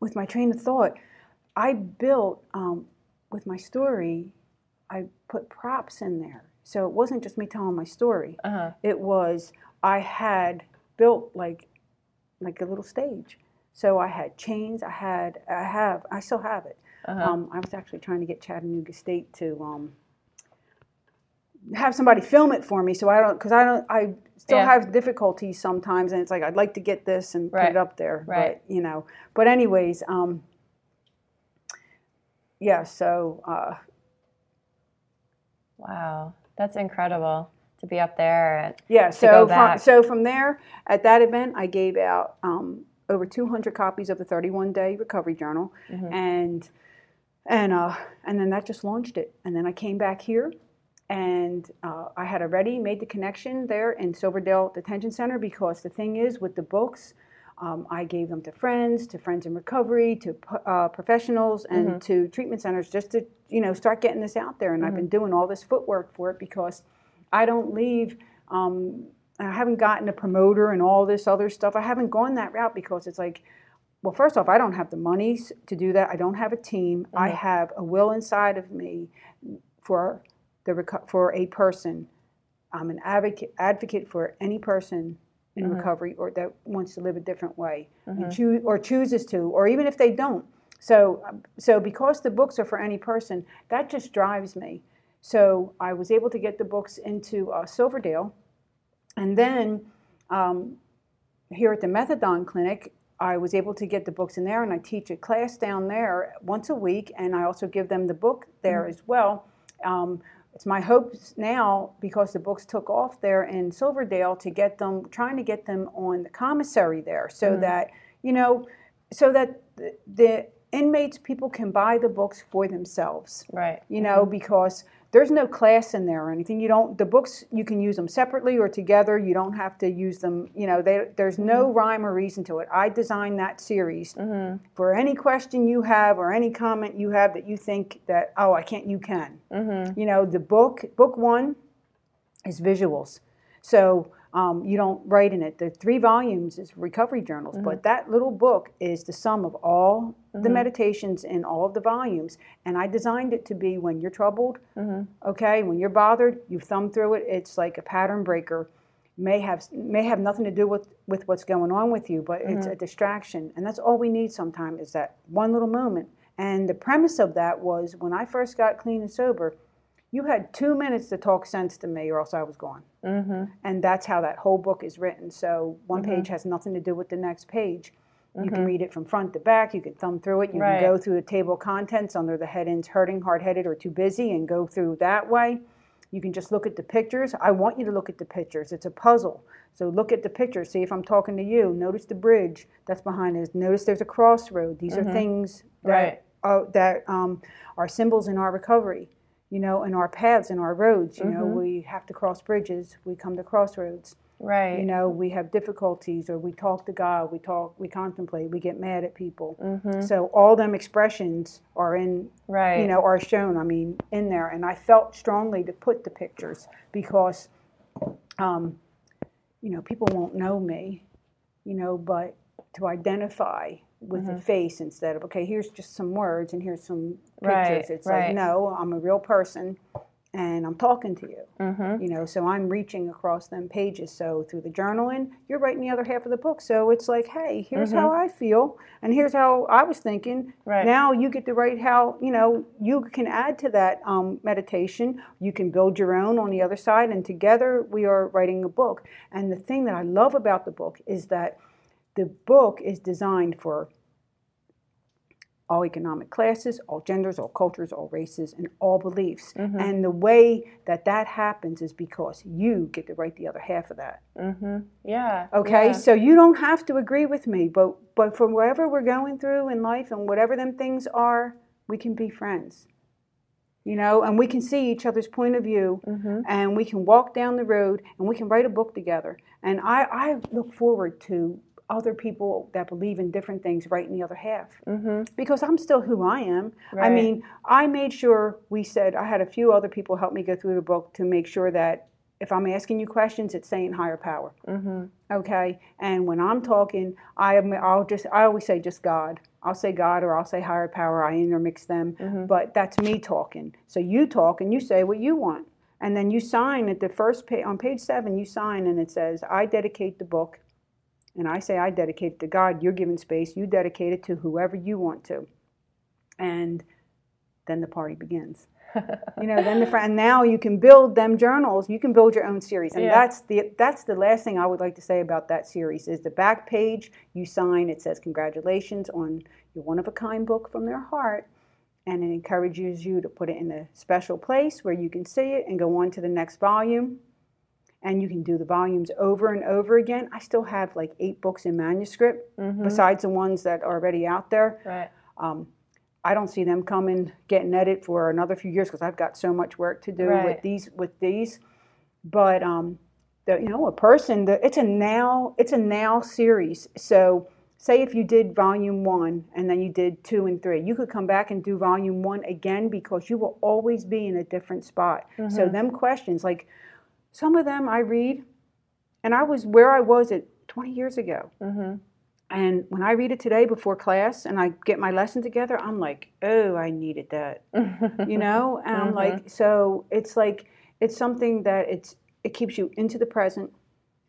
with my train of thought, I built um, with my story. I put props in there, so it wasn't just me telling my story. uh-huh. It was I had built like like a little stage. So I had chains. I had I have I still have it. Uh-huh. Um, I was actually trying to get Chattanooga State to um, have somebody film it for me, so I don't because I don't I still Yeah. have difficulties sometimes, and it's like I'd like to get this and put it up there, Right. but you know. But anyways, um, yeah. So uh, Wow, that's incredible to be up there. And, yeah. So from, so from there at that event, I gave out um, over 200 copies of the 31 Day Recovery Journal, Mhm. and and uh, and then that just launched it. And then I came back here, and uh, I had already made the connection there in Silverdale Detention Center because the thing is with the books. Um, I gave them to friends, to friends in recovery, to uh, professionals, and Mhm. to treatment centers, just to you know start getting this out there. And I've been doing all this footwork for it because I don't leave. Um, I haven't gotten a promoter and all this other stuff. I haven't gone that route because it's like, well, first off, I don't have the monies to do that. I don't have a team. I Mhm. have a will inside of me for the reco- for a person. I'm an advocate advocate for any person in Mhm. recovery or that wants to live a different way Mhm. and choose or chooses to, or even if they don't. So, um, so because the books are for any person, that just drives me. So I was able to get the books into uh, Silverdale, and then um, here at the Methadone Clinic, I was able to get the books in there, and I teach a class down there once a week, and I also give them the book there as well. Um, it's my hopes now because the books took off there in Silverdale to get them, trying to get them on the commissary there, so that you know, so that the, the inmates people can buy the books for themselves Right. you know, mm-hmm. because there's no class in there or anything. You don't, the books, you can use them separately or together. You don't have to use them, you know, they, there's no mm-hmm. rhyme or reason to it. I designed that series mm-hmm. for any question you have or any comment you have that you think that, oh, I can't, you can. You know, the book, book one is visuals. So um, you don't write in it. The three volumes is recovery journals, but mm-hmm. that little book is the sum of all the mm-hmm. meditations in all of the volumes. And I designed it to be when you're troubled, mm-hmm. okay, when you're bothered, you thumb through it. It's like a pattern breaker. May have may have nothing to do with with what's going on with you, but it's a distraction, and that's all we need. Sometimes is that one little moment. And the premise of that was when I first got clean and sober, you had two minutes to talk sense to me, or else I was gone. Mm-hmm. And that's how that whole book is written. So one page has nothing to do with the next page. You can read it from front to back. You can thumb through it. You Right. can go through the table of contents under the headings hurting, hard headed, or too busy and go through that way. You can just look at the pictures. I want you to look at the pictures. It's a puzzle. So look at the pictures. See if I'm talking to you. Notice the bridge that's behind this. Notice there's a crossroad. These are things that, Right. uh, that um, are symbols in our recovery, you know, in our paths, in our roads. You know, we have to cross bridges. We come to crossroads. Right. You know, we have difficulties, or we talk to God, we talk, we contemplate, we get mad at people. So all them expressions are in, right. you know, are shown. I mean, in there, and I felt strongly to put the pictures because, um, you know, people won't know me, you know, but to identify with Mm-hmm. the face instead of okay, here's just some words and here's some pictures. Right, It's right. like no, I'm a real person, and I'm talking to you Mm-hmm. you know so i'm reaching across them pages so through the journaling you're writing the other half of the book so it's like hey here's how i feel and here's how i was thinking Mm-hmm. Right. now you get to write how you know you can add to that um, meditation you can build your own on the other side and together we are writing a book and the thing that i love about the book is that the book is designed for all economic classes, all genders, all cultures, all races, and all beliefs. And the way that that happens is because you get to write the other half of that. Mm-hmm. Yeah. Okay, yeah. so you don't have to agree with me, but but for whatever we're going through in life and whatever them things are, we can be friends. You know, and we can see each other's point of view, and we can walk down the road, and we can write a book together. And I, I look forward to other people that believe in different things right in the other half because I'm still who I am. I mean, I made sure we said I had a few other people help me go through the book to make sure that if I'm asking you questions, it's saying higher power. Mm-hmm. Okay, and when I'm talking, I am, I'll just I always say just God. I'll say God or I'll say higher power. I intermix them, Mm-hmm. but that's me talking. So you talk and you say what you want, and then you sign at the first page on page seven. You sign and it says, "I dedicate the book," and I say, "I dedicate it to God." You're given space. You dedicate it to whoever you want to, and then the party begins. you know, then the fr- and now you can build them journals. You can build your own series, and Yeah. that's the that's the last thing I would like to say about that series is the back page. You sign. It says congratulations on your one of a kind book from their heart, and it encourages you to put it in a special place where you can see it and go on to the next volume. And you can do the volumes over and over again. I still have like eight books in manuscript, besides the ones that are already out there. Right. Um, I don't see them coming getting edited for another few years because I've got so much work to do Right. with these with these. But um, the, you know, a person, the, it's a now it's a now series. So say if you did volume one and then you did two and three, you could come back and do volume one again because you will always be in a different spot. So them questions, like some of them I read, and I was where I was at 20 years ago. Mm-hmm. And when I read it today before class and I get my lesson together, I'm like, oh, I needed that, you know. And I'm like, so it's like it's something that it's it keeps you into the present,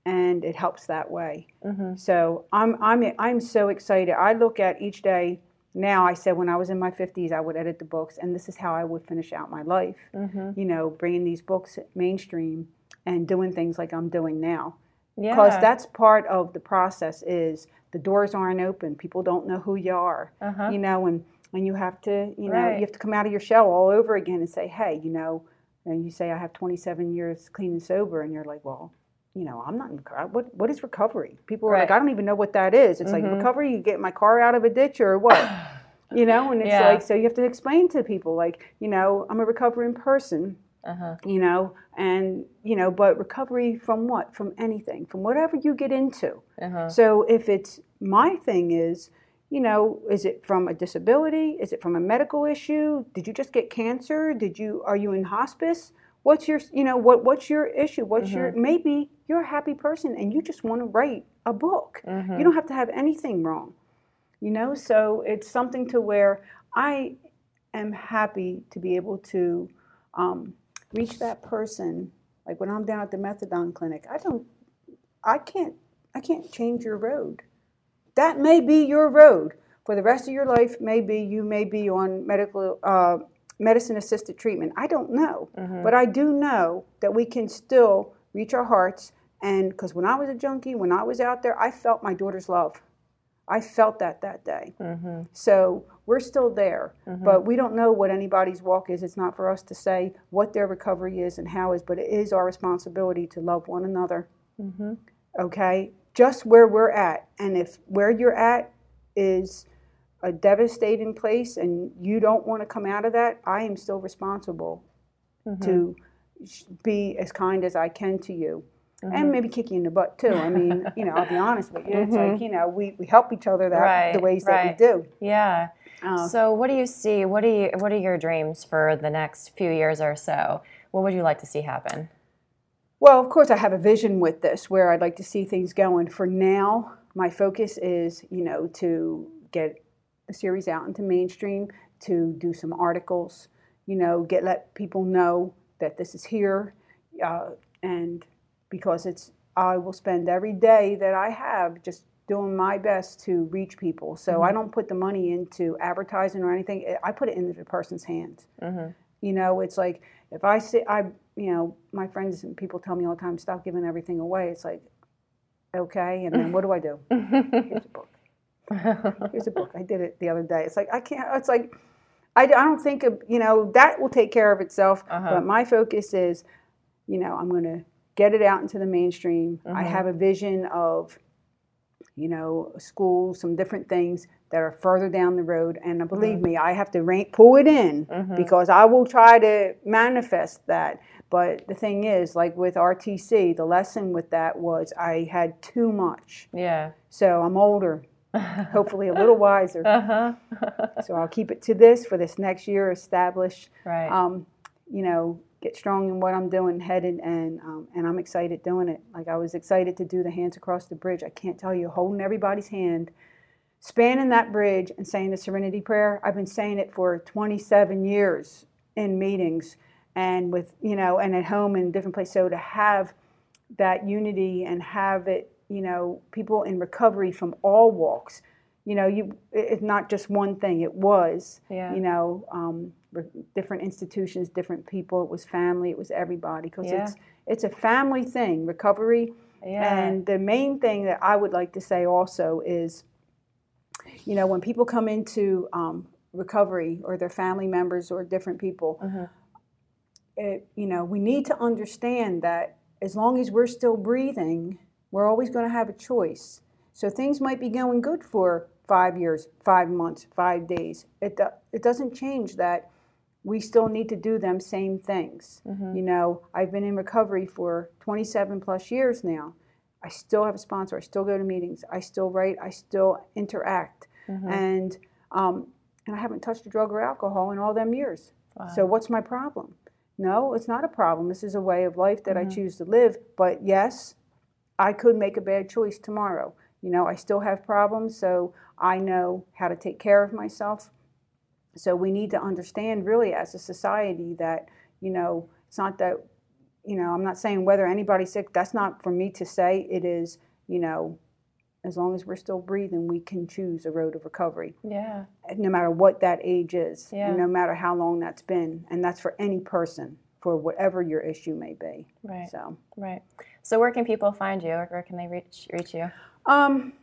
and it helps that way. Mm-hmm. So I'm I'm I'm so excited. I look at each day. Now I said when I was in my 50s, I would edit the books, and this is how I would finish out my life. Mm-hmm. You know, bringing these books mainstream and doing things like I'm doing now. because Yeah. that's part of the process is the doors aren't open people don't know who you are uh-huh. you know and and you have to you know Right. you have to come out of your shell all over again and say hey you know and you say i have 27 years clean and sober and you're like well you know i'm not in recovery what what is recovery people are like i don't even know what that is it's like Mhm. recovery you get my car out of a ditch or what you know and it's Yeah. like so you have to explain to people like you know i'm a recovering person uh-huh. you know and you know but recovery from what from anything from whatever you get into Uh-huh. so if it's my thing is, you know, is it from a disability? Is it from a medical issue? Did you just get cancer? Did you are you in hospice? What's your you know what what's your issue? What's your maybe you're a happy person and you just want to write a book. Mhm. You don't have to have anything wrong. You know, so it's something to where I am happy to be able to um, reach that person. Like when I'm down at the methadone clinic, I don't, I can't, I can't change your road. That may be your road for the rest of your life. Maybe you may be on medical, uh, medicine assisted treatment. I don't know, Mhm. but I do know that we can still reach our hearts. And because when I was a junkie, when I was out there, I felt my daughter's love. I felt that that day. Mhm. So we're still there, mm-hmm. but we don't know what anybody's walk is. It's not for us to say what their recovery is and how is, but it is our responsibility to love one another. Mhm. Okay, just where we're at, and if where you're at is a devastating place and you don't want to come out of that, I am still responsible mm-hmm. to be as kind as I can to you. And mm-hmm. maybe kick you in the butt too. I mean, you know, I'll be honest with you. It's like, you know, we, we help each other that the Right, ways that we do. Yeah. Uh, so what do you see? What do you what are your dreams for the next few years or so? What would you like to see happen? Well, of course, I have a vision with this where I'd like to see things going. For now, my focus is, you know, to get the series out into mainstream, to do some articles, you know, get let people know that this is here, uh, and because it's, I will spend every day that I have just doing my best to reach people. So I don't put the money into advertising or anything. I put it into the person's hands. Mm-hmm. You know, it's like if I say I, you know, my friends and people tell me all the time, stop giving everything away. It's like, okay, and then what do I do? Here's a book. Here's a book. I did it the other day. It's like I can't. It's like I, I don't think of you know that will take care of itself. Uh-huh. But my focus is, you know, I'm going to get it out into the mainstream. I Mhm. have a vision of, you know, schools, some different things that are further down the road. And believe me, I have to rank, pull it in Mhm. because I will try to manifest that. But the thing is, like with RTC, the lesson with that was I had too much. yeah. So I'm older, hopefully a little wiser. Uh-huh. So I'll keep it to this for this next year, establish, right. um, you know, get strong in what I'm doing, headed, and um, and I'm excited doing it. Like I was excited to do the hands across the bridge. I can't tell you, holding everybody's hand, spanning that bridge, and saying the Serenity Prayer. I've been saying it for 27 years in meetings, and with you know, and at home in different places. So to have that unity and have it, you know, people in recovery from all walks. You know, you it's not just one thing. It was, yeah. you know, um, different institutions, different people. It was family. It was everybody because Yeah. it's it's a family thing. Recovery, yeah. and the main thing that I would like to say also is, you know, when people come into um, recovery or their family members or different people, Mhm. it, you know, we need to understand that as long as we're still breathing, we're always going to have a choice. So things might be going good for five years, five months, five days. It, do, it doesn't change that we still need to do them same things. Mhm. You know, I've been in recovery for 27 plus years now. I still have a sponsor. I still go to meetings. I still write. I still interact. Mhm. And um, and I haven't touched a drug or alcohol in all them years. Wow. So what's my problem? No, it's not a problem. This is a way of life that I Mhm. choose to live. But yes, I could make a bad choice tomorrow. You know, I still have problems, so I know how to take care of myself. So we need to understand really as a society that, you know, it's not that, you know, I'm not saying whether anybody's sick, that's not for me to say. It is, you know, as long as we're still breathing, we can choose a road of recovery yeah. no matter what that age is Yeah. and no matter how long that's been and that's for any person for whatever your issue may be. Right. So, Right. So where can people find you? Or where can they reach reach you? um,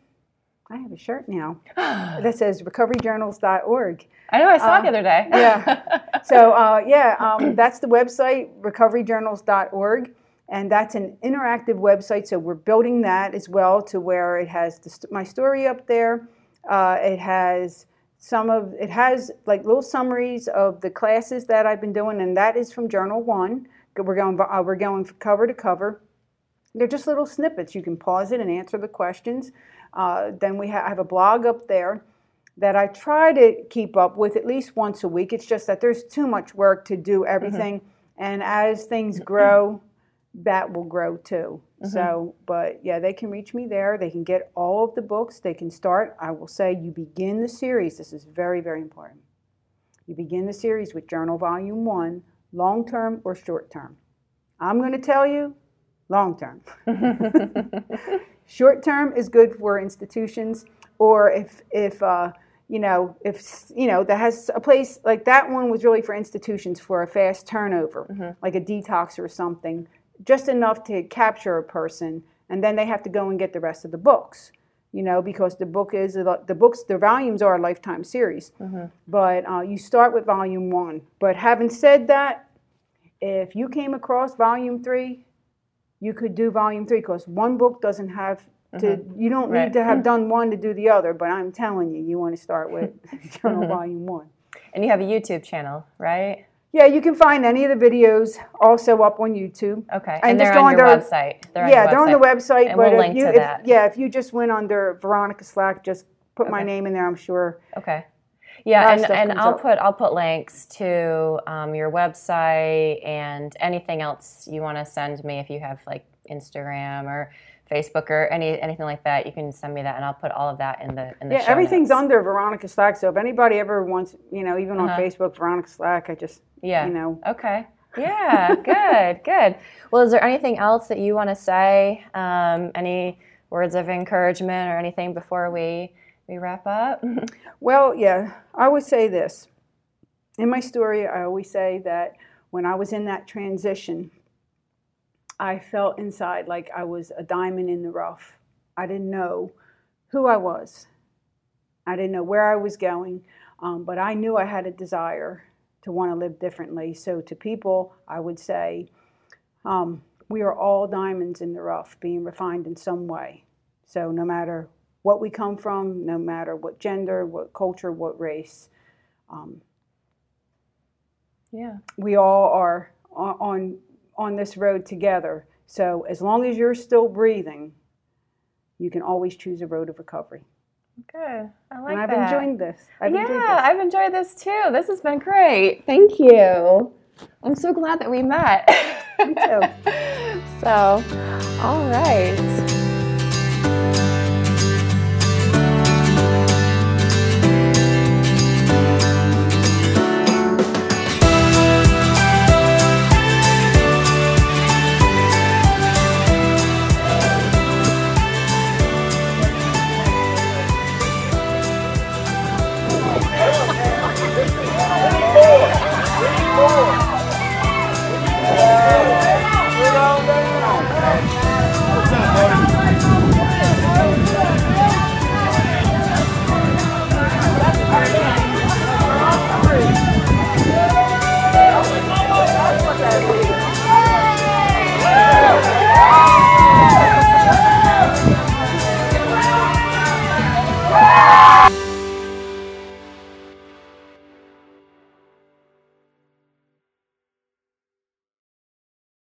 I have a shirt now that says recoveryjournals.org. I know I saw it Uh, the other day. yeah. So uh, yeah, um, that's the website recoveryjournals.org, and that's an interactive website. So we're building that as well to where it has the, st- my story up there. Uh, it has some of it has like little summaries of the classes that I've been doing, and that is from Journal One. We're going uh, we're going cover to cover. They're just little snippets. You can pause it and answer the questions. Uh, then we ha- I have a blog up there that I try to keep up with at least once a week. It's just that there's too much work to do everything, and as things grow, that will grow too. So, but yeah, they can reach me there. They can get all of the books. They can start. I will say you begin the series. This is very, very important. You begin the series with Journal Volume 1, long term or short term. I'm going to tell you long term. Short term is good for institutions, or if if uh, you know if you know that has a place like that one was really for institutions for a fast turnover, like a detox or something, just enough to capture a person, and then they have to go and get the rest of the books. You know, because the book is the books, the volumes are a lifetime series, but uh, you start with volume one. But having said that, if you came across volume three, you could do volume three because one book doesn't have to, mm-hmm. you don't Right. need to have mm. done one to do the other. But I'm telling you, you want to start with Journal Volume One. and you have a YouTube channel, right? Yeah, you can find any of the videos also up on YouTube. Okay. And And, they're on your under- website. They're yeah, on they're on the website. And but we'll if link you, to if, that. yeah, if you just went under Veronica Slack, just put my name in there. I'm sure. Okay. Yeah, and, and I'll up. put I'll put links to um, your website and anything else you want to send me if you have like Instagram or Facebook or any anything like that. You can send me that, and I'll put all of that in the in the Yeah, everything's notes. under Veronica Slack. So if anybody ever wants, you know, even on Uh-huh. Facebook, Veronica Slack, I just, Yeah. you know, Okay. Yeah. good. Good. Well, is there anything else that you want to say? Um, any words of encouragement or anything before we we wrap up? Well, yeah, I would say this. In my story, I always say that when I was in that transition, I felt inside like I was a diamond in the rough. I didn't know who I was, I didn't know where I was going, um, but I knew I had a desire to want to live differently. So, to people, I would say, um, we are all diamonds in the rough, being refined in some way. So, no matter what we come from, no matter what gender, what culture, what race, um, yeah. we all are on on this road together. So as long as you're still breathing, you can always choose a road of recovery. Good. I like and I've that. enjoyed this. I've yeah, enjoyed this. I've enjoyed this too. This has been great. Thank you. I'm so glad that we met. Me too. so, all right.